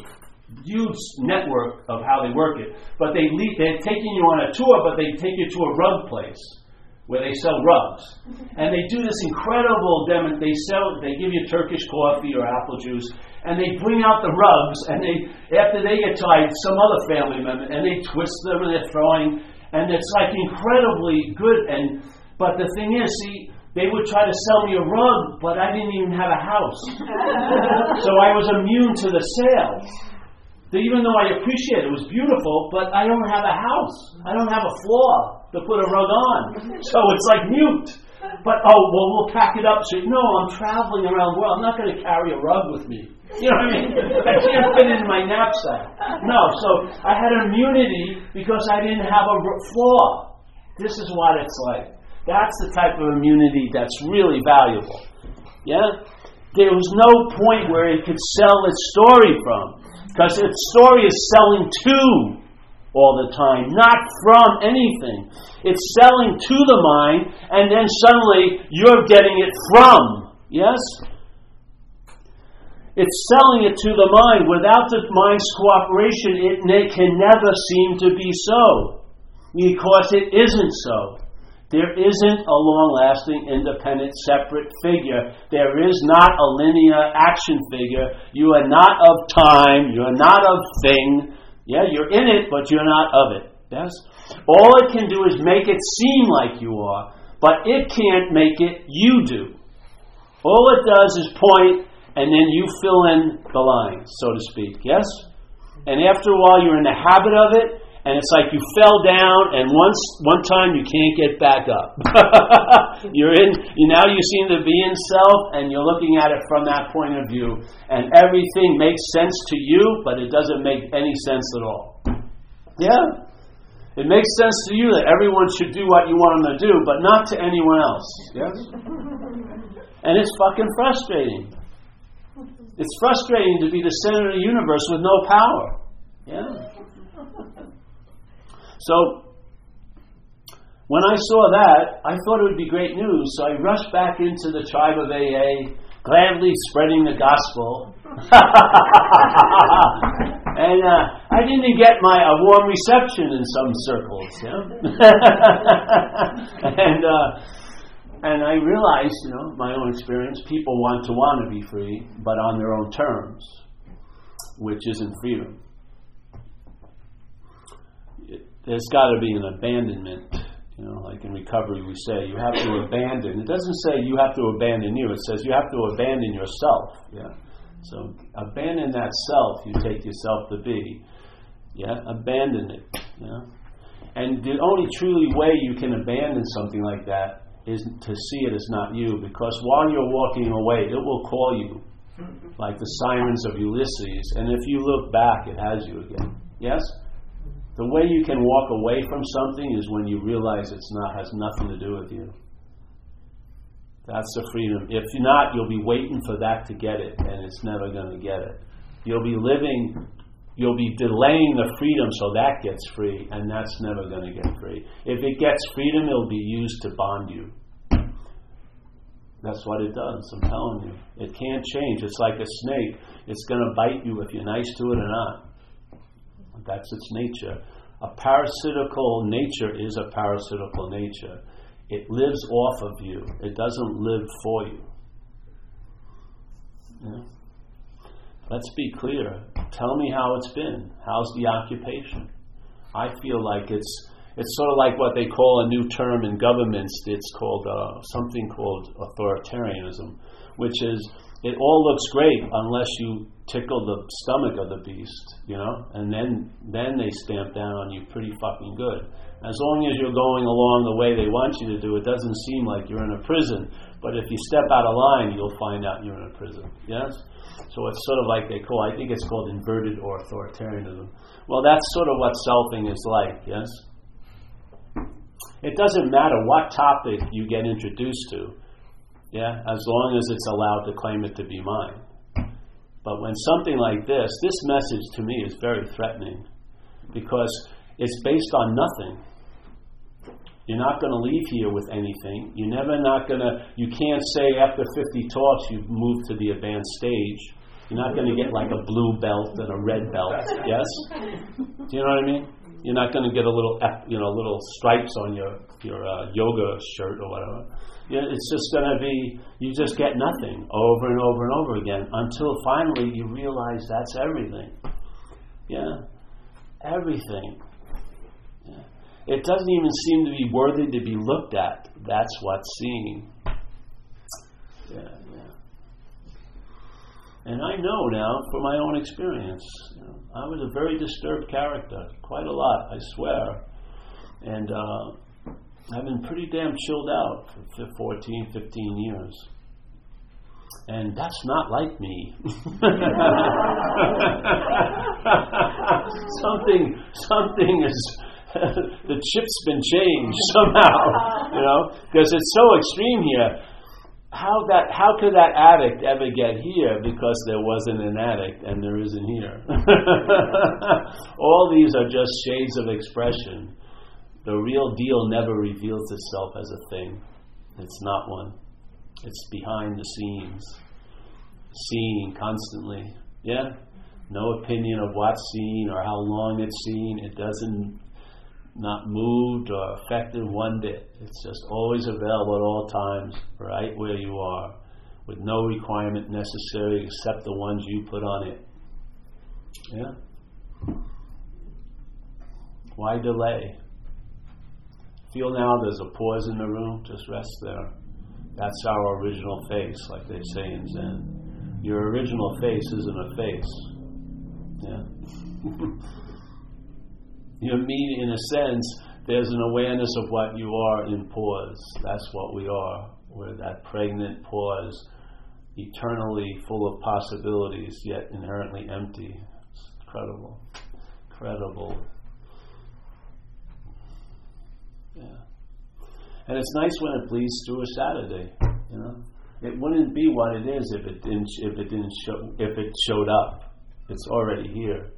huge network of how they work it. But they lead, they're taking you on a tour, but they take you to a rug place where they sell rugs, and they do this incredible demo. They sell, they give you Turkish coffee or apple juice, and they bring out the rugs, and they after they get tied, some other family member, and they twist them and they're throwing, and it's like incredibly good. And but the thing is, see, they would try to sell me a rug, but I didn't even have a house, so I was immune to the sales. Even though I appreciate it, it was beautiful, but I don't have a house. I don't have a floor to put a rug on. So it's like mute. But oh well, we'll pack it up. So no, I'm traveling around the world. I'm not going to carry a rug with me. You know what I mean? I can't fit it in my knapsack. No, so I had immunity because I didn't have a floor. This is what it's like. That's the type of immunity that's really valuable. Yeah? There was no point where it could sell its story from. Because its story is selling to all the time, not from anything. It's selling to the mind, and then suddenly you're getting it from. Yes? It's selling it to the mind. Without the mind's cooperation, it can never seem to be so. Because it isn't so. There isn't a long lasting, independent, separate figure. There is not a linear action figure. You are not of time. You are not of thing. Yeah, you're in it, but you're not of it. Yes? All it can do is make it seem like you are, but it can't make it you do. All it does is point, and then you fill in the lines, so to speak. Yes? And after a while, you're in the habit of it, and it's like you fell down, and once one time you can't get back up. you're in. You now you seem to be in self, and you're looking at it from that point of view, and everything makes sense to you, but it doesn't make any sense at all. Yeah, it makes sense to you that everyone should do what you want them to do, but not to anyone else. Yes, and it's fucking frustrating. It's frustrating to be the center of the universe with no power. Yeah. So, when I saw that, I thought it would be great news, so I rushed back into the tribe of AA, gladly spreading the gospel. and uh, I didn't even get my a warm reception in some circles, you know? and uh, and I realized, you know, my own experience, people want to want to be free, but on their own terms, which isn't freedom there's got to be an abandonment. You know, like in recovery, we say you have to abandon. It doesn't say you have to abandon you. It says you have to abandon yourself. Yeah. So abandon that self you take yourself to be. Yeah. Abandon it. Yeah. And the only truly way you can abandon something like that is to see it as not you, because while you're walking away, it will call you, like the sirens of Ulysses. And if you look back, it has you again. Yes. The way you can walk away from something is when you realize it's not has nothing to do with you. That's the freedom. If not, you'll be waiting for that to get it, and it's never going to get it. You'll be living, you'll be delaying the freedom so that gets free, and that's never going to get free. If it gets freedom, it'll be used to bond you. That's what it does, I'm telling you. It can't change. It's like a snake. It's going to bite you if you're nice to it or not. That's its nature. A parasitical nature is a parasitical nature. It lives off of you, it doesn't live for you. Yeah. Let's be clear. Tell me how it's been. How's the occupation? I feel like it's it's sort of like what they call a new term in governments. It's called uh, something called authoritarianism, which is it all looks great unless you tickle the stomach of the beast, you know, and then then they stamp down on you pretty fucking good. As long as you're going along the way they want you to do, it doesn't seem like you're in a prison. But if you step out of line, you'll find out you're in a prison. Yes. So it's sort of like they call. I think it's called inverted or authoritarianism. Well, that's sort of what selfing is like. Yes. It doesn't matter what topic you get introduced to yeah, as long as it's allowed to claim it to be mine. But when something like this, this message to me is very threatening because it's based on nothing. You're not going to leave here with anything. You're never not going to, you can't say after 50 talks you've moved to the advanced stage. You're not going to get like a blue belt and a red belt, yes? Do you know what I mean? You're not going to get a little, you know, little stripes on your your uh, yoga shirt or whatever. It's just going to be you just get nothing over and over and over again until finally you realize that's everything. Yeah, everything. Yeah. It doesn't even seem to be worthy to be looked at. That's what's seeing. Yeah, yeah. And I know now from my own experience. You know, I was a very disturbed character, quite a lot, I swear. And uh, I've been pretty damn chilled out for 14, 15 years. And that's not like me. something, something is, the chip's been changed somehow, you know, because it's so extreme here how that how could that addict ever get here because there wasn't an addict and there isn't here all these are just shades of expression the real deal never reveals itself as a thing it's not one it's behind the scenes seeing constantly yeah no opinion of what's seen or how long it's seen it doesn't not moved or affected one bit. It's just always available at all times, right where you are, with no requirement necessary except the ones you put on it. Yeah? Why delay? Feel now there's a pause in the room, just rest there. That's our original face, like they say in Zen. Your original face isn't a face. Yeah? You mean, in a sense, there's an awareness of what you are in pause. That's what we are. We're that pregnant pause, eternally full of possibilities, yet inherently empty. It's incredible. Incredible. Yeah. And it's nice when it bleeds through a Saturday, you know. It wouldn't be what it is if it didn't if it didn't show if it showed up. It's already here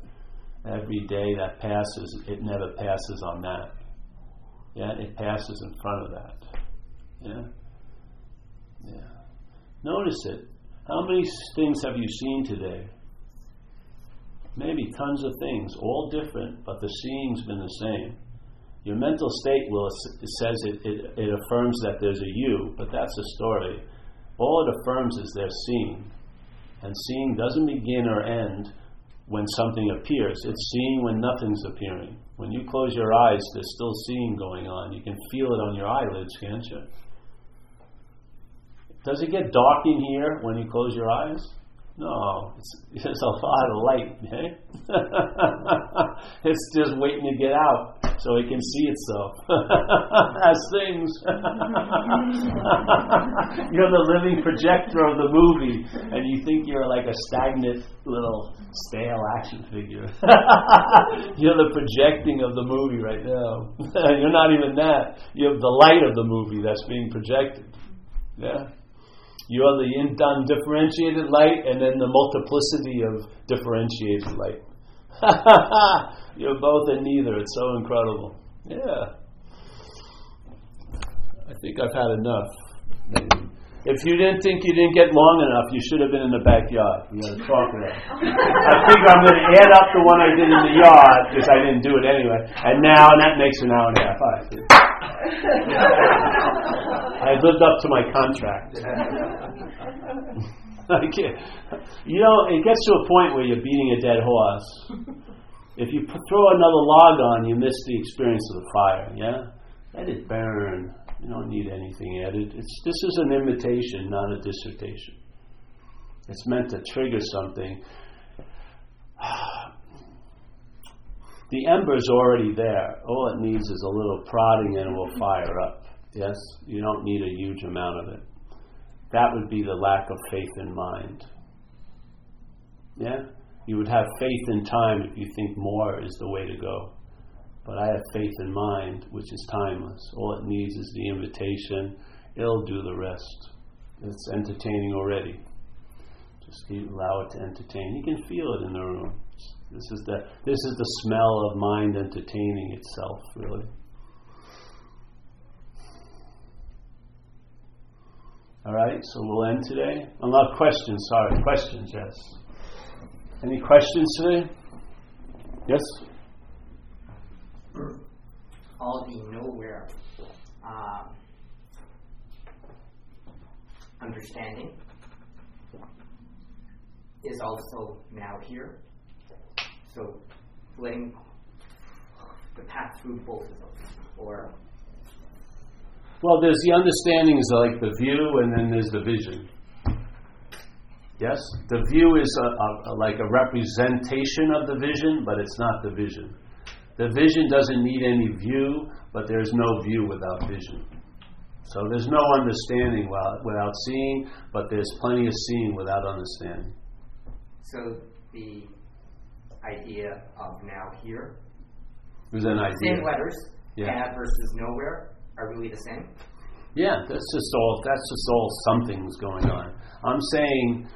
every day that passes, it never passes on that. Yeah, it passes in front of that. Yeah? Yeah. Notice it. How many things have you seen today? Maybe tons of things, all different, but the seeing's been the same. Your mental state will it says it, it, it affirms that there's a you, but that's a story. All it affirms is they're seeing. And seeing doesn't begin or end when something appears. It's seeing when nothing's appearing. When you close your eyes, there's still seeing going on. You can feel it on your eyelids, can't you? Does it get dark in here when you close your eyes? No, it's, it's a lot of light. Eh? it's just waiting to get out so it can see itself as things. you're the living projector of the movie, and you think you're like a stagnant little stale action figure. you're the projecting of the movie right now. you're not even that. You're the light of the movie that's being projected. Yeah. You are the undifferentiated light and then the multiplicity of differentiated light. You're both and neither. It's so incredible. Yeah. I think I've had enough. If you didn't think you didn't get long enough, you should have been in the backyard. You got to talk. I think I'm going to add up the one I did in the yard because I didn't do it anyway. And now, and that makes an hour and a half. All right. I lived up to my contract. you know, it gets to a point where you're beating a dead horse. If you throw another log on, you miss the experience of the fire. Yeah, let it burn. You don't need anything added. It's, this is an invitation, not a dissertation. It's meant to trigger something. The ember's already there. All it needs is a little prodding and it will fire up. Yes? You don't need a huge amount of it. That would be the lack of faith in mind. Yeah? You would have faith in time if you think more is the way to go. But I have faith in mind, which is timeless. All it needs is the invitation. It'll do the rest. It's entertaining already. Just allow it to entertain. You can feel it in the room. This is the this is the smell of mind entertaining itself, really. All right, so we'll end today. I'm not questions. Sorry, questions. Yes. Any questions today? Yes. All the nowhere uh, um, understanding is also now here. So letting the path through both of those, or Well, there's the understanding is like the view, and then there's the vision. Yes? The view is a, a, a, like a representation of the vision, but it's not the vision. The vision doesn't need any view, but there's no view without vision. So there's no understanding without, without seeing, but there's plenty of seeing without understanding. so the idea of now here, There's an idea. same letters, Yeah. versus nowhere are really the same. Yeah, that's just all. That's just all something's going on. I'm saying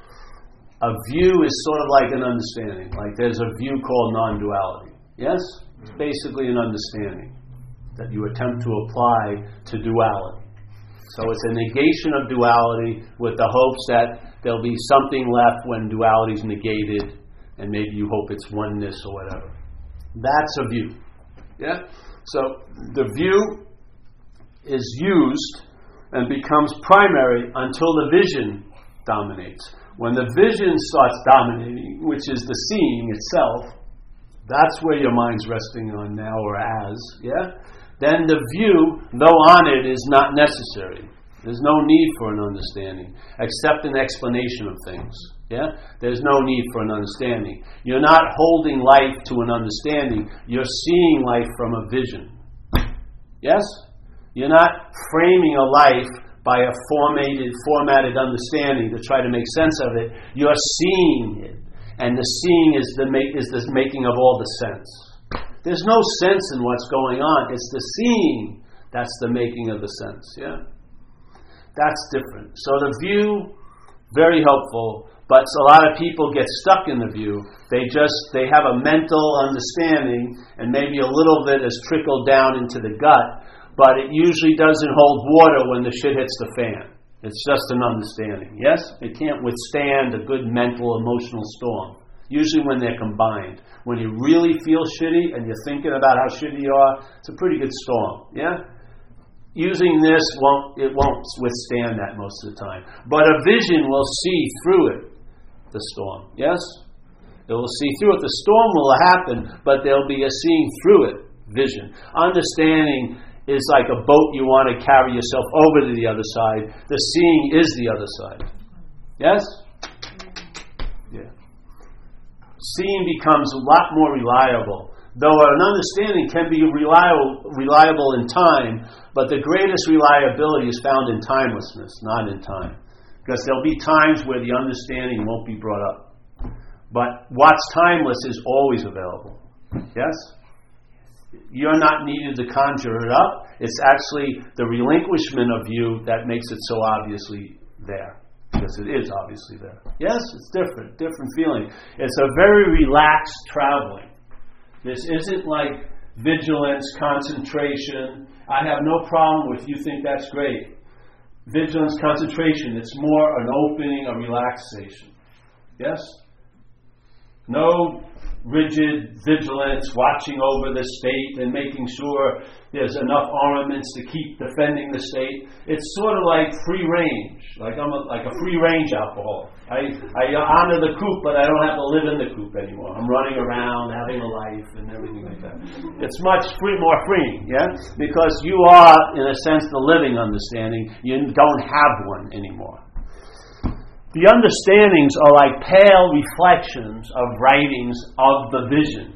a view is sort of like an understanding. Like there's a view called non-duality. Yes, it's mm. basically an understanding that you attempt to apply to duality. So it's a negation of duality with the hopes that there'll be something left when duality is negated, and maybe you hope it's oneness or whatever. That's a view. Yeah. So the view is used and becomes primary until the vision dominates. When the vision starts dominating, which is the seeing itself, that's where your mind's resting on now or as, yeah? Then the view, though on it, is not necessary. There's no need for an understanding, except an explanation of things. Yeah? There's no need for an understanding. You're not holding life to an understanding, you're seeing life from a vision. Yes? You're not framing a life by a formatted, formatted understanding to try to make sense of it. You're seeing it. And the seeing is the, make, is the making of all the sense. There's no sense in what's going on. It's the seeing that's the making of the sense. Yeah? That's different. So the view, very helpful, but a lot of people get stuck in the view. They just they have a mental understanding, and maybe a little bit has trickled down into the gut, but it usually doesn't hold water when the shit hits the fan. It's just an understanding. Yes, it can't withstand a good mental emotional storm. Usually when they're combined. When you really feel shitty and you're thinking about how shitty you are, it's a pretty good storm. Yeah? using this won't it won't withstand that most of the time. But a vision will see through it, the storm. Yes? They will see through it. The storm will happen, but there'll be a seeing through it vision. Understanding is like a boat you want to carry yourself over to the other side. The seeing is the other side. Yes? Yeah. Seeing becomes a lot more reliable. Though an understanding can be reliable, reliable in time, but the greatest reliability is found in timelessness, not in time. Because there'll be times where the understanding won't be brought up. But what's timeless is always available. Yes? You're not needed to conjure it up. It's actually the relinquishment of you that makes it so obviously there. Because it is obviously there. Yes, it's different, different feeling. It's a very relaxed traveling. This isn't like vigilance, concentration. I have no problem with you think that's great. Vigilance, concentration, it's more an opening, a relaxation. Yes? No rigid vigilance, watching over the state and making sure there's enough armaments to keep defending the state. It's sort of like free range, like I'm a, like a free range alcoholic. I, I honor the coop, but I don't have to live in the coop anymore. I'm running around, having a life, and everything like that. It's much free, more freeing, yeah, because you are, in a sense, the living understanding. You don't have one anymore. The understandings are like pale reflections of writings of the vision.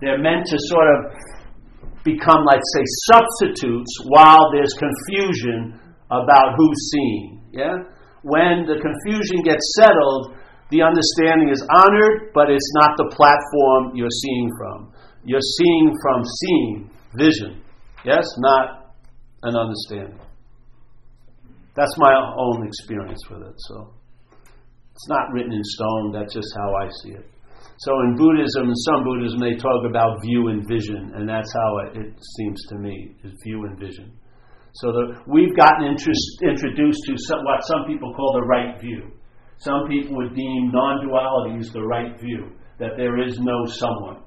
They're meant to sort of become, let's say, substitutes while there's confusion about who's seeing. Yeah? When the confusion gets settled, the understanding is honored, but it's not the platform you're seeing from. You're seeing from seeing, vision. Yes? Not an understanding. That's my own experience with it. So it's not written in stone. That's just how I see it. So in Buddhism, in some Buddhism, they talk about view and vision, and that's how it, it seems to me is view and vision. So the, we've gotten interest, introduced to some, what some people call the right view. Some people would deem non duality is the right view, that there is no someone.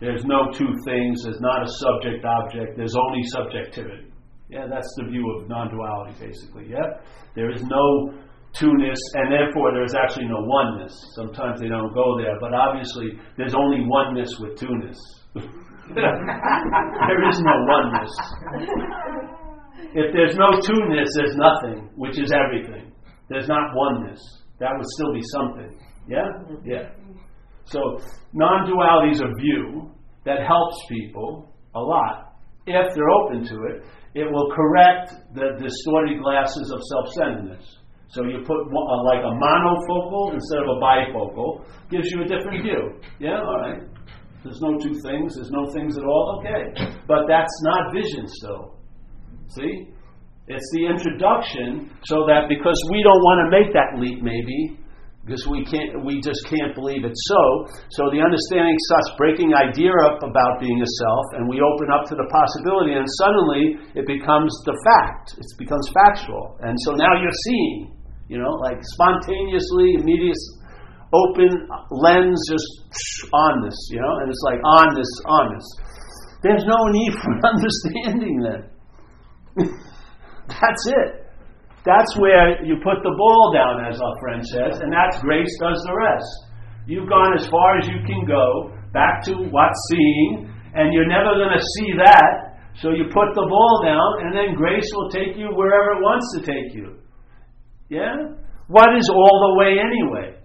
There's no two things, there's not a subject object, there's only subjectivity. Yeah, that's the view of non duality, basically. Yeah? There is no two-ness, and therefore there's actually no oneness. Sometimes they don't go there, but obviously there's only oneness with two-ness. there is no oneness. If there's no two-ness, there's nothing, which is everything. There's not oneness. That would still be something. Yeah? Yeah. So, non duality is a view that helps people a lot if they're open to it. It will correct the distorted glasses of self centeredness. So you put one, uh, like a monofocal instead of a bifocal, gives you a different view. Yeah, all right. There's no two things, there's no things at all, okay. But that's not vision still. See? It's the introduction so that because we don't want to make that leap maybe, because we can't we just can't believe it's so. So the understanding starts breaking idea up about being a self and we open up to the possibility and suddenly it becomes the fact. It becomes factual. And so now you're seeing you know, like spontaneously, immediate, open lens, just on this, you know, and it's like on this, on this. There's no need for understanding then. that's it. That's where you put the ball down, as our friend says, and that's grace does the rest. You've gone as far as you can go, back to what's seeing, and you're never going to see that. So you put the ball down, and then grace will take you wherever it wants to take you. Yeah? What is all the way anyway?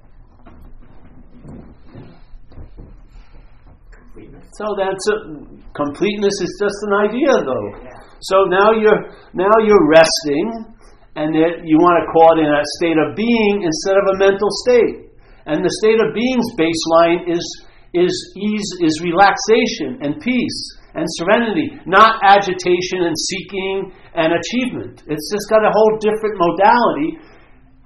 So that's a, completeness is just an idea, though. So now you're now you're resting, and it, you want to call it in a state of being instead of a mental state. And the state of being's baseline is is ease, is relaxation and peace and serenity, not agitation and seeking and achievement. It's just got a whole different modality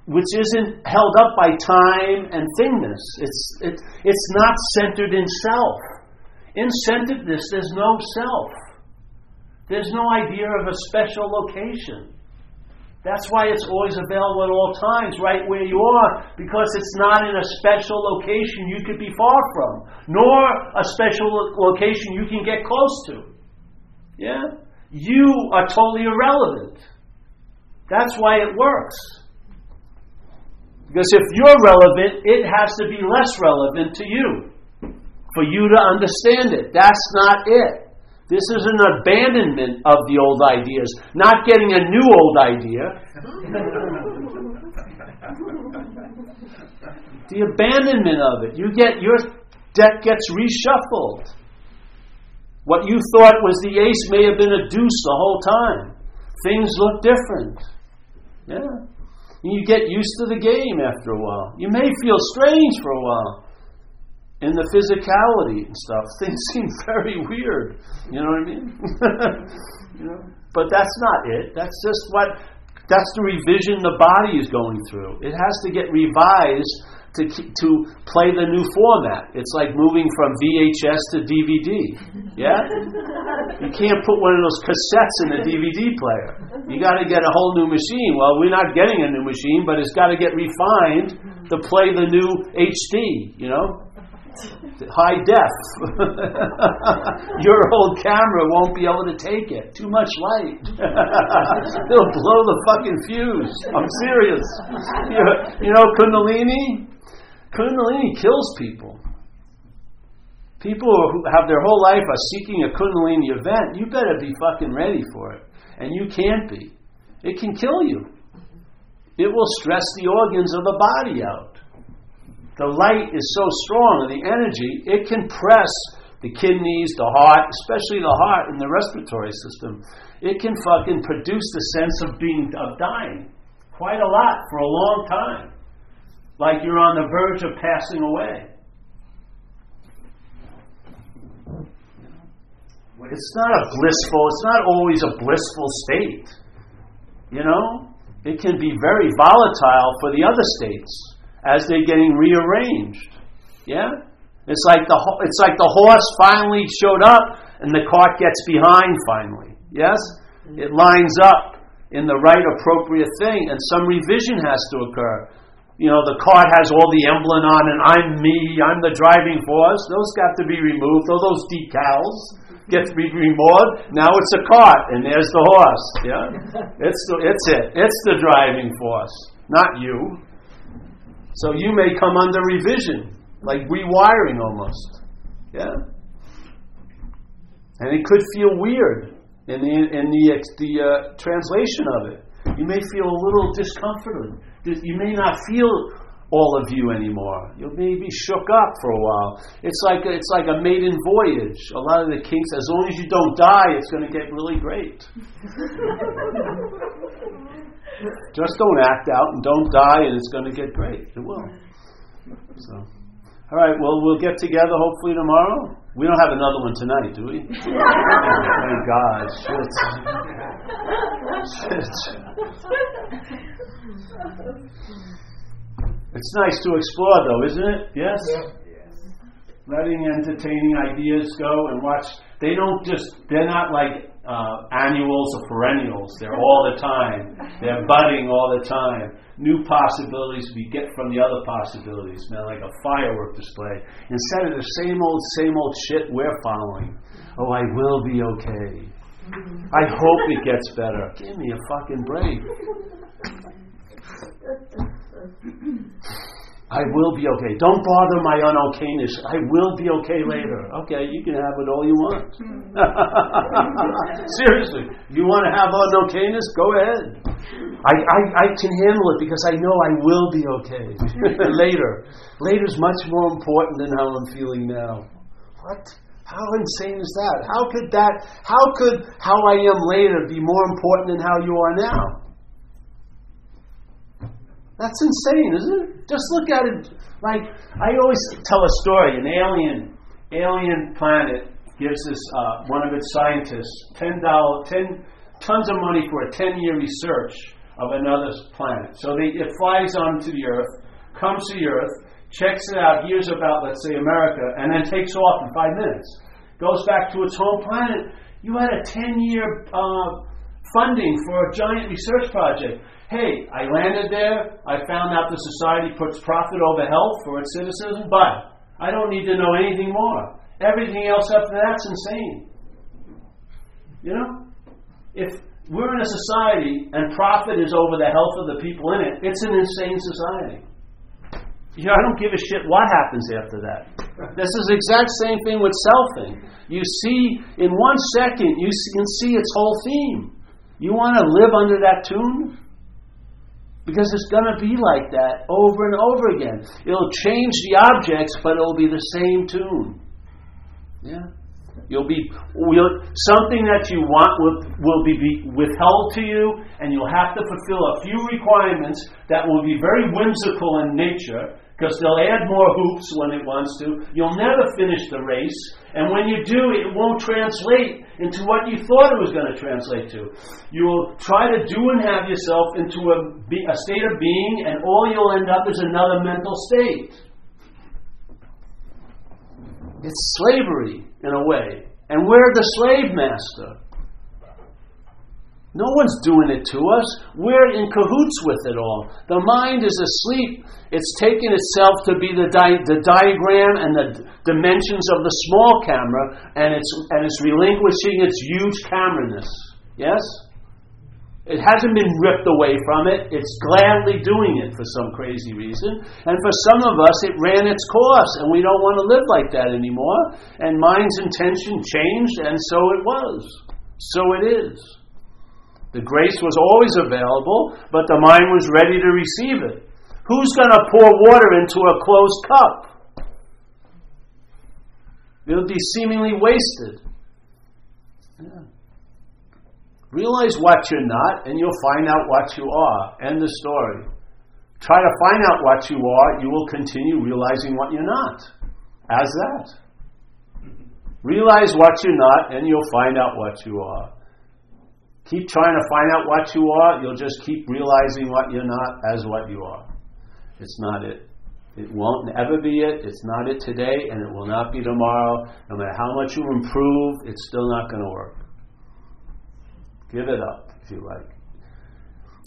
which isn't held up by time and thingness. It's, it, it's not centered in self. In centeredness, there's no self. There's no idea of a special location. That's why it's always available at all times, right where you are, because it's not in a special location you could be far from, nor a special location you can get close to. Yeah? You are totally irrelevant. That's why it works. Because if you're relevant, it has to be less relevant to you for you to understand it. That's not it. This is an abandonment of the old ideas, not getting a new old idea. the abandonment of it. You get your deck gets reshuffled. What you thought was the ace may have been a deuce the whole time. Things look different. Yeah. And you get used to the game after a while. You may feel strange for a while in the physicality and stuff. Things seem very weird. You know what I mean? you know? But that's not it. That's just what that's the revision the body is going through. It has to get revised to, to play the new format. It's like moving from VHS to DVD. Yeah? You can't put one of those cassettes in a DVD player. You got to get a whole new machine. Well, we're not getting a new machine, but it's got to get refined to play the new HD, you know? High def. Your old camera won't be able to take it. Too much light. It'll blow the fucking fuse. I'm serious. You know Kundalini? Kundalini kills people. People who have their whole life are seeking a Kundalini event. You better be fucking ready for it. And you can't be. It can kill you. It will stress the organs of the body out. The light is so strong, and the energy, it can press the kidneys, the heart, especially the heart and the respiratory system. It can fucking produce the sense of being of dying quite a lot for a long time like you're on the verge of passing away. It's not a blissful, it's not always a blissful state. You know? It can be very volatile for the other states as they're getting rearranged. Yeah? It's like the it's like the horse finally showed up and the cart gets behind finally. Yes? It lines up in the right appropriate thing, and some revision has to occur. You know, the cart has all the emblem on, and I'm me, I'm the driving force. Those got to be removed. All those decals get to be removed. Now it's a cart, and there's the horse. Yeah, it's the, it's it. It's the driving force, not you. So you may come under revision, like rewiring almost. Yeah, and it could feel weird in the in the the uh, translation of it. You may feel a little discomforted. You may not feel all of you anymore. You may be shook up for a while. It's like a, it's like a maiden voyage. A lot of the kinks, as long as you don't die, it's going to get really great. Just don't act out and don't die, and it's going to get great. It will. So, all right. Well, we'll get together hopefully tomorrow. We don't have another one tonight, do we? Thank God. Shit. Shit. It's nice to explore, though, isn't it? Yes? Letting entertaining ideas go and watch. They don't just, they're not like uh, annuals or perennials. They're all the time. They're budding all the time. New possibilities we get from the other possibilities, man, like a firework display. Instead of the same old, same old shit we're following. Oh, I will be okay. I hope it gets better. Give me a fucking break. I will be okay. Don't bother my unokayness. I will be okay later. Okay, you can have it all you want. Seriously, you want to have unokayness? Go ahead. I, I, I can handle it because I know I will be okay later. Later is much more important than how I'm feeling now. What? How insane is that? How could that, how could how I am later be more important than how you are now? That's insane, isn't it? Just look at it. Like I always tell a story. An alien, alien planet gives this uh, one of its scientists ten dollar, ten tons of money for a ten-year research of another planet. So they, it flies onto the Earth, comes to the Earth, checks it out, hears about, let's say, America, and then takes off in five minutes. Goes back to its home planet. You had a ten-year uh, funding for a giant research project hey, I landed there, I found out the society puts profit over health for its citizens, but I don't need to know anything more. Everything else after that's insane. You know? If we're in a society and profit is over the health of the people in it, it's an insane society. You know, I don't give a shit what happens after that. This is the exact same thing with selfing. You see, in one second, you can see its whole theme. You want to live under that tune? Because it's going to be like that over and over again. It'll change the objects, but it'll be the same tune. Yeah? You'll be will, something that you want will, will be, be withheld to you, and you'll have to fulfill a few requirements that will be very whimsical in nature, because they'll add more hoops when it wants to. You'll never finish the race, and when you do, it won't translate into what you thought it was going to translate to. You will try to do and have yourself into a, a state of being, and all you'll end up is another mental state. It's slavery, in a way. And we're the slave master. No one's doing it to us. We're in cahoots with it all. The mind is asleep. It's taken itself to be the, di- the diagram and the d- dimensions of the small camera, and it's, and it's relinquishing its huge camera-ness. Yes? It hasn't been ripped away from it. It's gladly doing it for some crazy reason. And for some of us, it ran its course, and we don't want to live like that anymore. And mind's intention changed, and so it was. So it is. The grace was always available, but the mind was ready to receive it. Who's going to pour water into a closed cup? It'll be seemingly wasted. Yeah. Realize what you're not, and you'll find out what you are. End the story. Try to find out what you are, you will continue realizing what you're not. As that. Realize what you're not, and you'll find out what you are keep trying to find out what you are, you'll just keep realizing what you're not as what you are. It's not it. It won't ever be it. It's not it today, and it will not be tomorrow. No matter how much you improve, it's still not going to work. Give it up, if you like.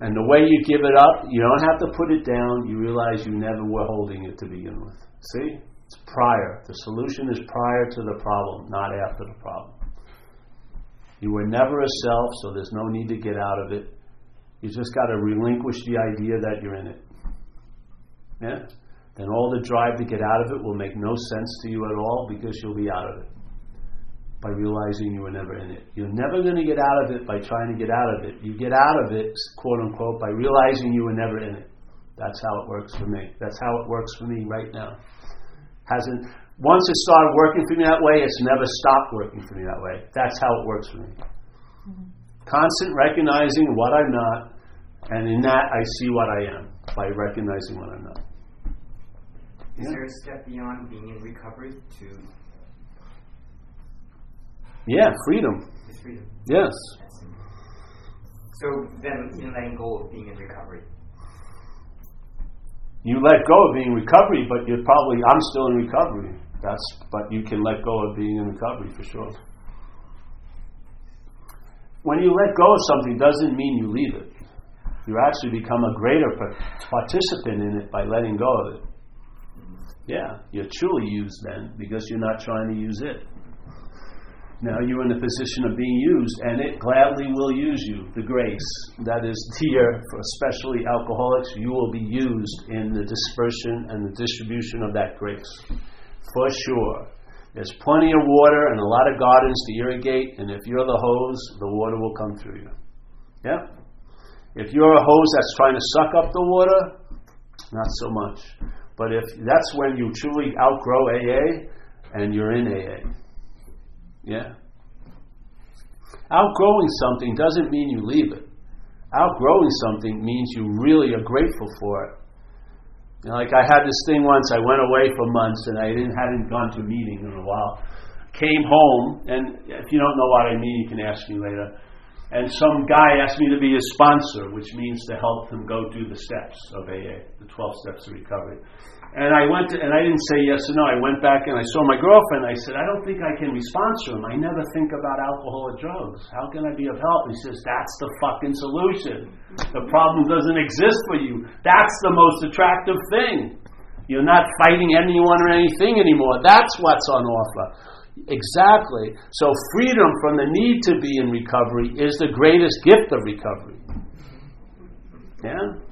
And the way you give it up, you don't have to put it down. You realize you never were holding it to begin with. See? It's prior. The solution is prior to the problem, not after the problem. You were never a self, so there's no need to get out of it. You just got to relinquish the idea that you're in it. Yeah? Then all the drive to get out of it will make no sense to you at all because you'll be out of it by realizing you were never in it. You're never going to get out of it by trying to get out of it. You get out of it, quote unquote, by realizing you were never in it. That's how it works for me. That's how it works for me right now. Hasn't once it started working for me that way, it's never stopped working for me that way. That's how it works for me. Mm-hmm. Constant recognizing what I'm not, and in that I see what I am by recognizing what I'm not. Is yeah. there a step beyond being in recovery to yeah, freedom. It's freedom. Yes. So then, you letting go of being in recovery. You let go of being in recovery, but you're probably I'm still in recovery. That's but you can let go of being in recovery for sure. When you let go of something doesn't mean you leave it. You actually become a greater participant in it by letting go of it. Yeah, you're truly used then because you're not trying to use it. Now you're in a position of being used, and it gladly will use you. The grace that is dear for especially alcoholics, you will be used in the dispersion and the distribution of that grace. For sure. There's plenty of water and a lot of gardens to irrigate, and if you're the hose, the water will come through you. Yeah? If you're a hose that's trying to suck up the water, not so much. But if that's when you truly outgrow AA and you're in AA. Yeah. Outgrowing something doesn't mean you leave it. Outgrowing something means you really are grateful for it. You know, like I had this thing once, I went away for months and I didn't hadn't gone to a meeting in a while. Came home, and if you don't know what I mean, you can ask me later. And some guy asked me to be his sponsor, which means to help him go through the steps of AA, the 12 steps of recovery. And I went to, and I didn't say yes or no. I went back and I saw my girlfriend. I said, I don't think I can be sponsor him. I never think about alcohol or drugs. How can I be of help? He says, That's the fucking solution. The problem doesn't exist for you. That's the most attractive thing. You're not fighting anyone or anything anymore. That's what's on offer. Exactly. So freedom from the need to be in recovery is the greatest gift of recovery. Yeah?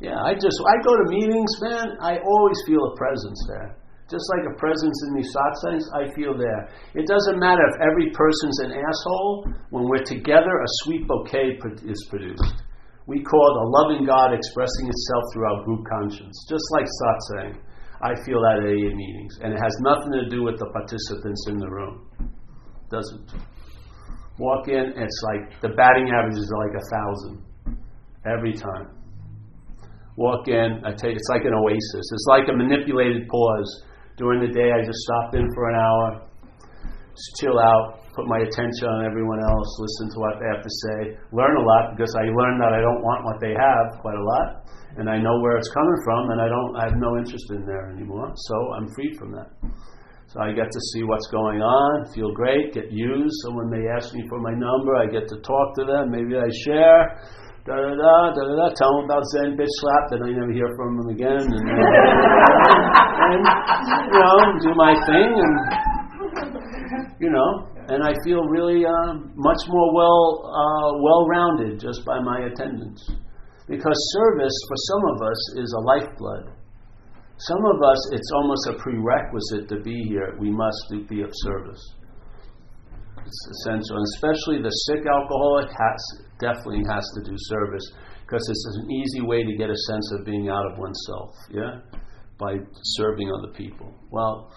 Yeah, I just I go to meetings, man. I always feel a presence there. Just like a presence in these satsangs, I feel there. It doesn't matter if every person's an asshole. When we're together, a sweet bouquet is produced. We call it a loving God expressing itself through our group conscience, just like satsang. I feel that at AA meetings, and it has nothing to do with the participants in the room. Doesn't. Walk in, it's like the batting average is like a thousand every time. Walk in, I tell you, it's like an oasis. It's like a manipulated pause. During the day, I just stop in for an hour, just chill out, put my attention on everyone else, listen to what they have to say, learn a lot because I learn that I don't want what they have quite a lot, and I know where it's coming from, and I don't, I have no interest in there anymore. So I'm free from that. So I get to see what's going on, feel great, get used. So when they ask me for my number, I get to talk to them. Maybe I share da da da da da. Tell them about Zen bitch slap. Then I never hear from them again, and, uh, and you know, do my thing, and you know, and I feel really uh, much more well uh, well rounded just by my attendance, because service for some of us is a lifeblood. Some of us, it's almost a prerequisite to be here. We must be of service. It's essential, and especially the sick alcoholic has definitely has to do service because it's an easy way to get a sense of being out of oneself. Yeah, by serving other people. Well,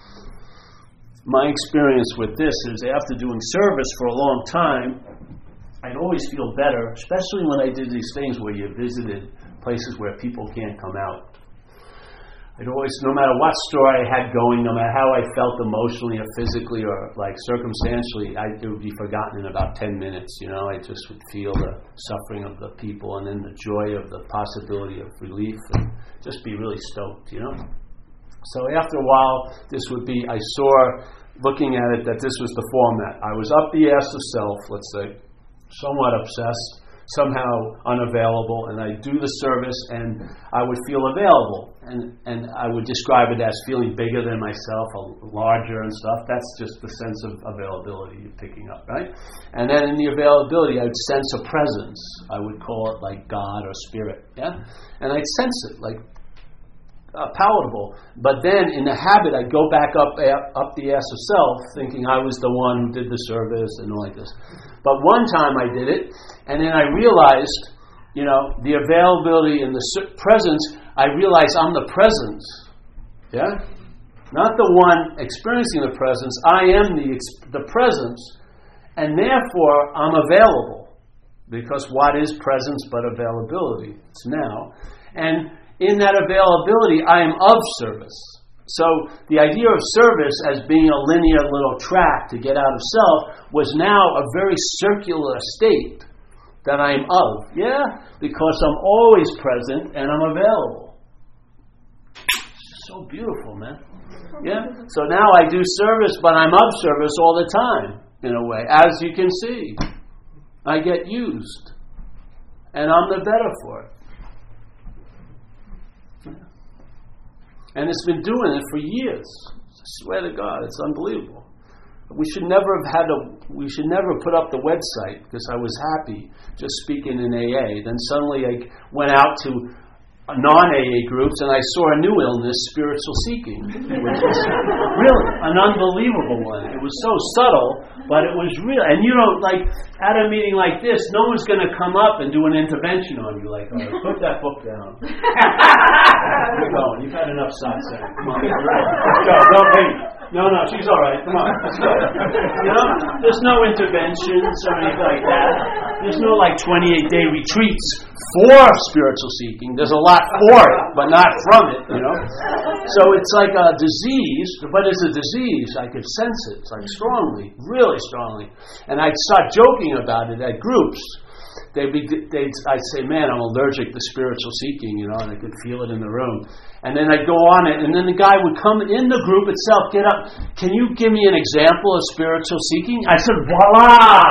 my experience with this is after doing service for a long time, I'd always feel better, especially when I did these things where you visited places where people can't come out. It always, no matter what story I had going, no matter how I felt emotionally or physically or like circumstantially, I, it would be forgotten in about 10 minutes. You know, I just would feel the suffering of the people and then the joy of the possibility of relief and just be really stoked, you know. So after a while, this would be, I saw looking at it that this was the format. I was up the ass of self, let's say, somewhat obsessed, somehow unavailable, and I do the service and I would feel available. And, and I would describe it as feeling bigger than myself, larger and stuff. That's just the sense of availability you're picking up, right? And then in the availability, I'd sense a presence. I would call it like God or spirit, yeah? And I'd sense it, like uh, palatable. But then in the habit, I'd go back up up the ass of self, thinking I was the one who did the service and all like this. But one time I did it, and then I realized, you know, the availability and the presence. I realized I'm the presence. Yeah, not the one experiencing the presence. I am the the presence, and therefore I'm available because what is presence but availability? It's now, and in that availability, I am of service. So the idea of service as being a linear little track to get out of self was now a very circular state that I am of. Yeah, because I'm always present and I'm available. So beautiful, man. Yeah. So now I do service, but I'm of service all the time, in a way. As you can see, I get used, and I'm the better for it. And it's been doing it for years. I swear to God, it's unbelievable. We should never have had a, we should never put up the website because I was happy just speaking in AA. Then suddenly I went out to non AA groups and I saw a new illness, spiritual seeking, really an unbelievable one. It was so subtle, but it was real. And you know, like at a meeting like this, no one's going to come up and do an intervention on you, like, oh, put that book down. Going. You've had enough shots. Come on, let's go. Don't wait. No, no, she's all right. Come on, let's go. You know, there's no interventions or anything like that. There's no like 28 day retreats for spiritual seeking. There's a lot for it, but not from it. You know, so it's like a disease, but it's a disease. I could sense it, like strongly, really strongly, and I'd start joking about it at groups they'd be, they'd, I'd say, man, I'm allergic to spiritual seeking, you know, and I could feel it in the room. And then I'd go on it, and then the guy would come in the group itself, get up, can you give me an example of spiritual seeking? I said, voila!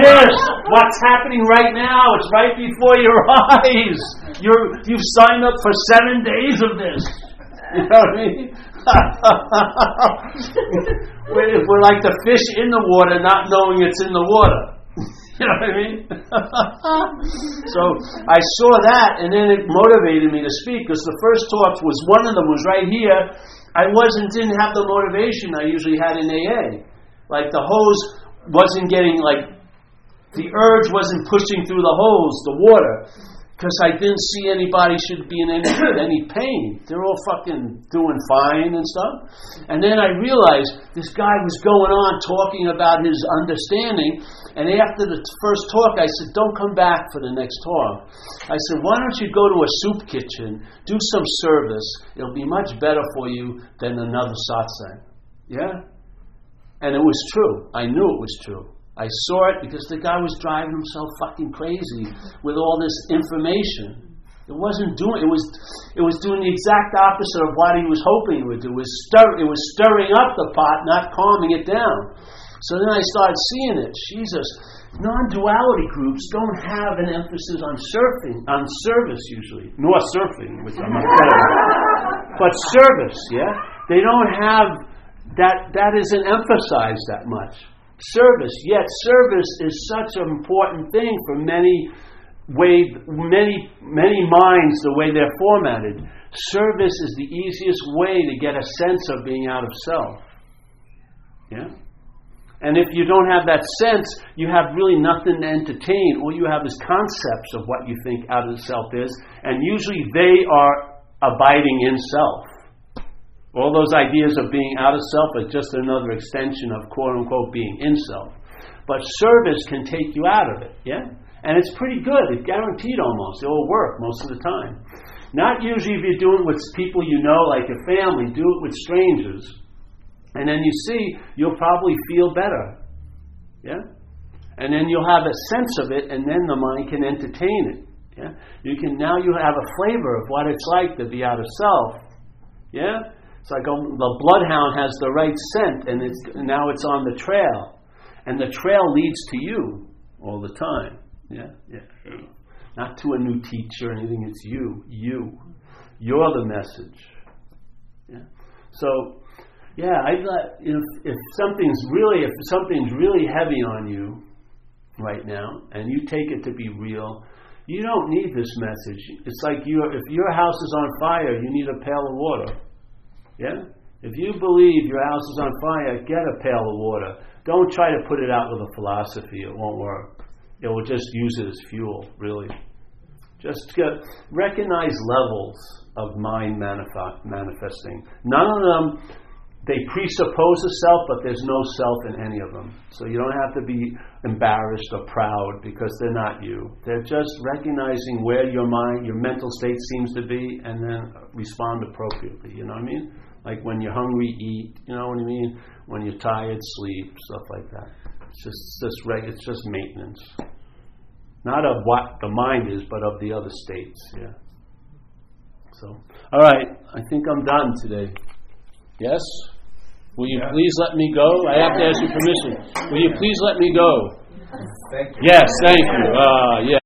This, what's happening right now, it's right before your eyes. You're, you've signed up for seven days of this. You know what I mean? we're like the fish in the water, not knowing it's in the water. You know what I mean? so I saw that, and then it motivated me to speak because the first talk was one of them was right here. I wasn't didn't have the motivation I usually had in AA. Like the hose wasn't getting like the urge wasn't pushing through the hose, the water because I didn't see anybody should be in any, any pain. They're all fucking doing fine and stuff. And then I realized this guy was going on talking about his understanding. And after the first talk, I said, Don't come back for the next talk. I said, Why don't you go to a soup kitchen, do some service? It'll be much better for you than another satsang. Yeah? And it was true. I knew it was true. I saw it because the guy was driving himself fucking crazy with all this information. It wasn't doing it was it was doing the exact opposite of what he was hoping it would do. It was stir it was stirring up the pot, not calming it down. So then I started seeing it. Jesus, non-duality groups don't have an emphasis on surfing, on service usually, nor surfing, which I'm not but service. Yeah, they don't have that. That isn't emphasized that much service. Yet service is such an important thing for many way many many minds the way they're formatted. Service is the easiest way to get a sense of being out of self. Yeah? And if you don't have that sense, you have really nothing to entertain. All you have is concepts of what you think out of self is, and usually they are abiding in self. All those ideas of being out of self are just another extension of quote unquote being in self. But service can take you out of it, yeah? And it's pretty good. It's guaranteed almost. It will work most of the time. Not usually if you're doing it with people you know, like your family, do it with strangers. And then you see, you'll probably feel better. Yeah? And then you'll have a sense of it, and then the mind can entertain it. Yeah? You can now you have a flavor of what it's like to be out of self. Yeah? It's like um, the bloodhound has the right scent, and it's now it's on the trail, and the trail leads to you all the time. Yeah, yeah. Not to a new teacher or anything. It's you, you. You're the message. Yeah. So, yeah, I thought if if something's really if something's really heavy on you right now, and you take it to be real, you don't need this message. It's like you if your house is on fire, you need a pail of water. Yeah? If you believe your house is on fire, get a pail of water. Don't try to put it out with a philosophy. It won't work. It will just use it as fuel, really. Just get, recognize levels of mind manif- manifesting. None of them, they presuppose a self, but there's no self in any of them. So you don't have to be embarrassed or proud because they're not you. They're just recognizing where your mind, your mental state seems to be, and then respond appropriately. You know what I mean? Like when you're hungry, eat. You know what I mean? When you're tired, sleep. Stuff like that. It's just, it's just, reg- it's just maintenance. Not of what the mind is, but of the other states. Yeah. So, all right. I think I'm done today. Yes. Will you please let me go? I have to ask your permission. Will you please let me go? Thank you. Yes, thank you. Uh, yeah.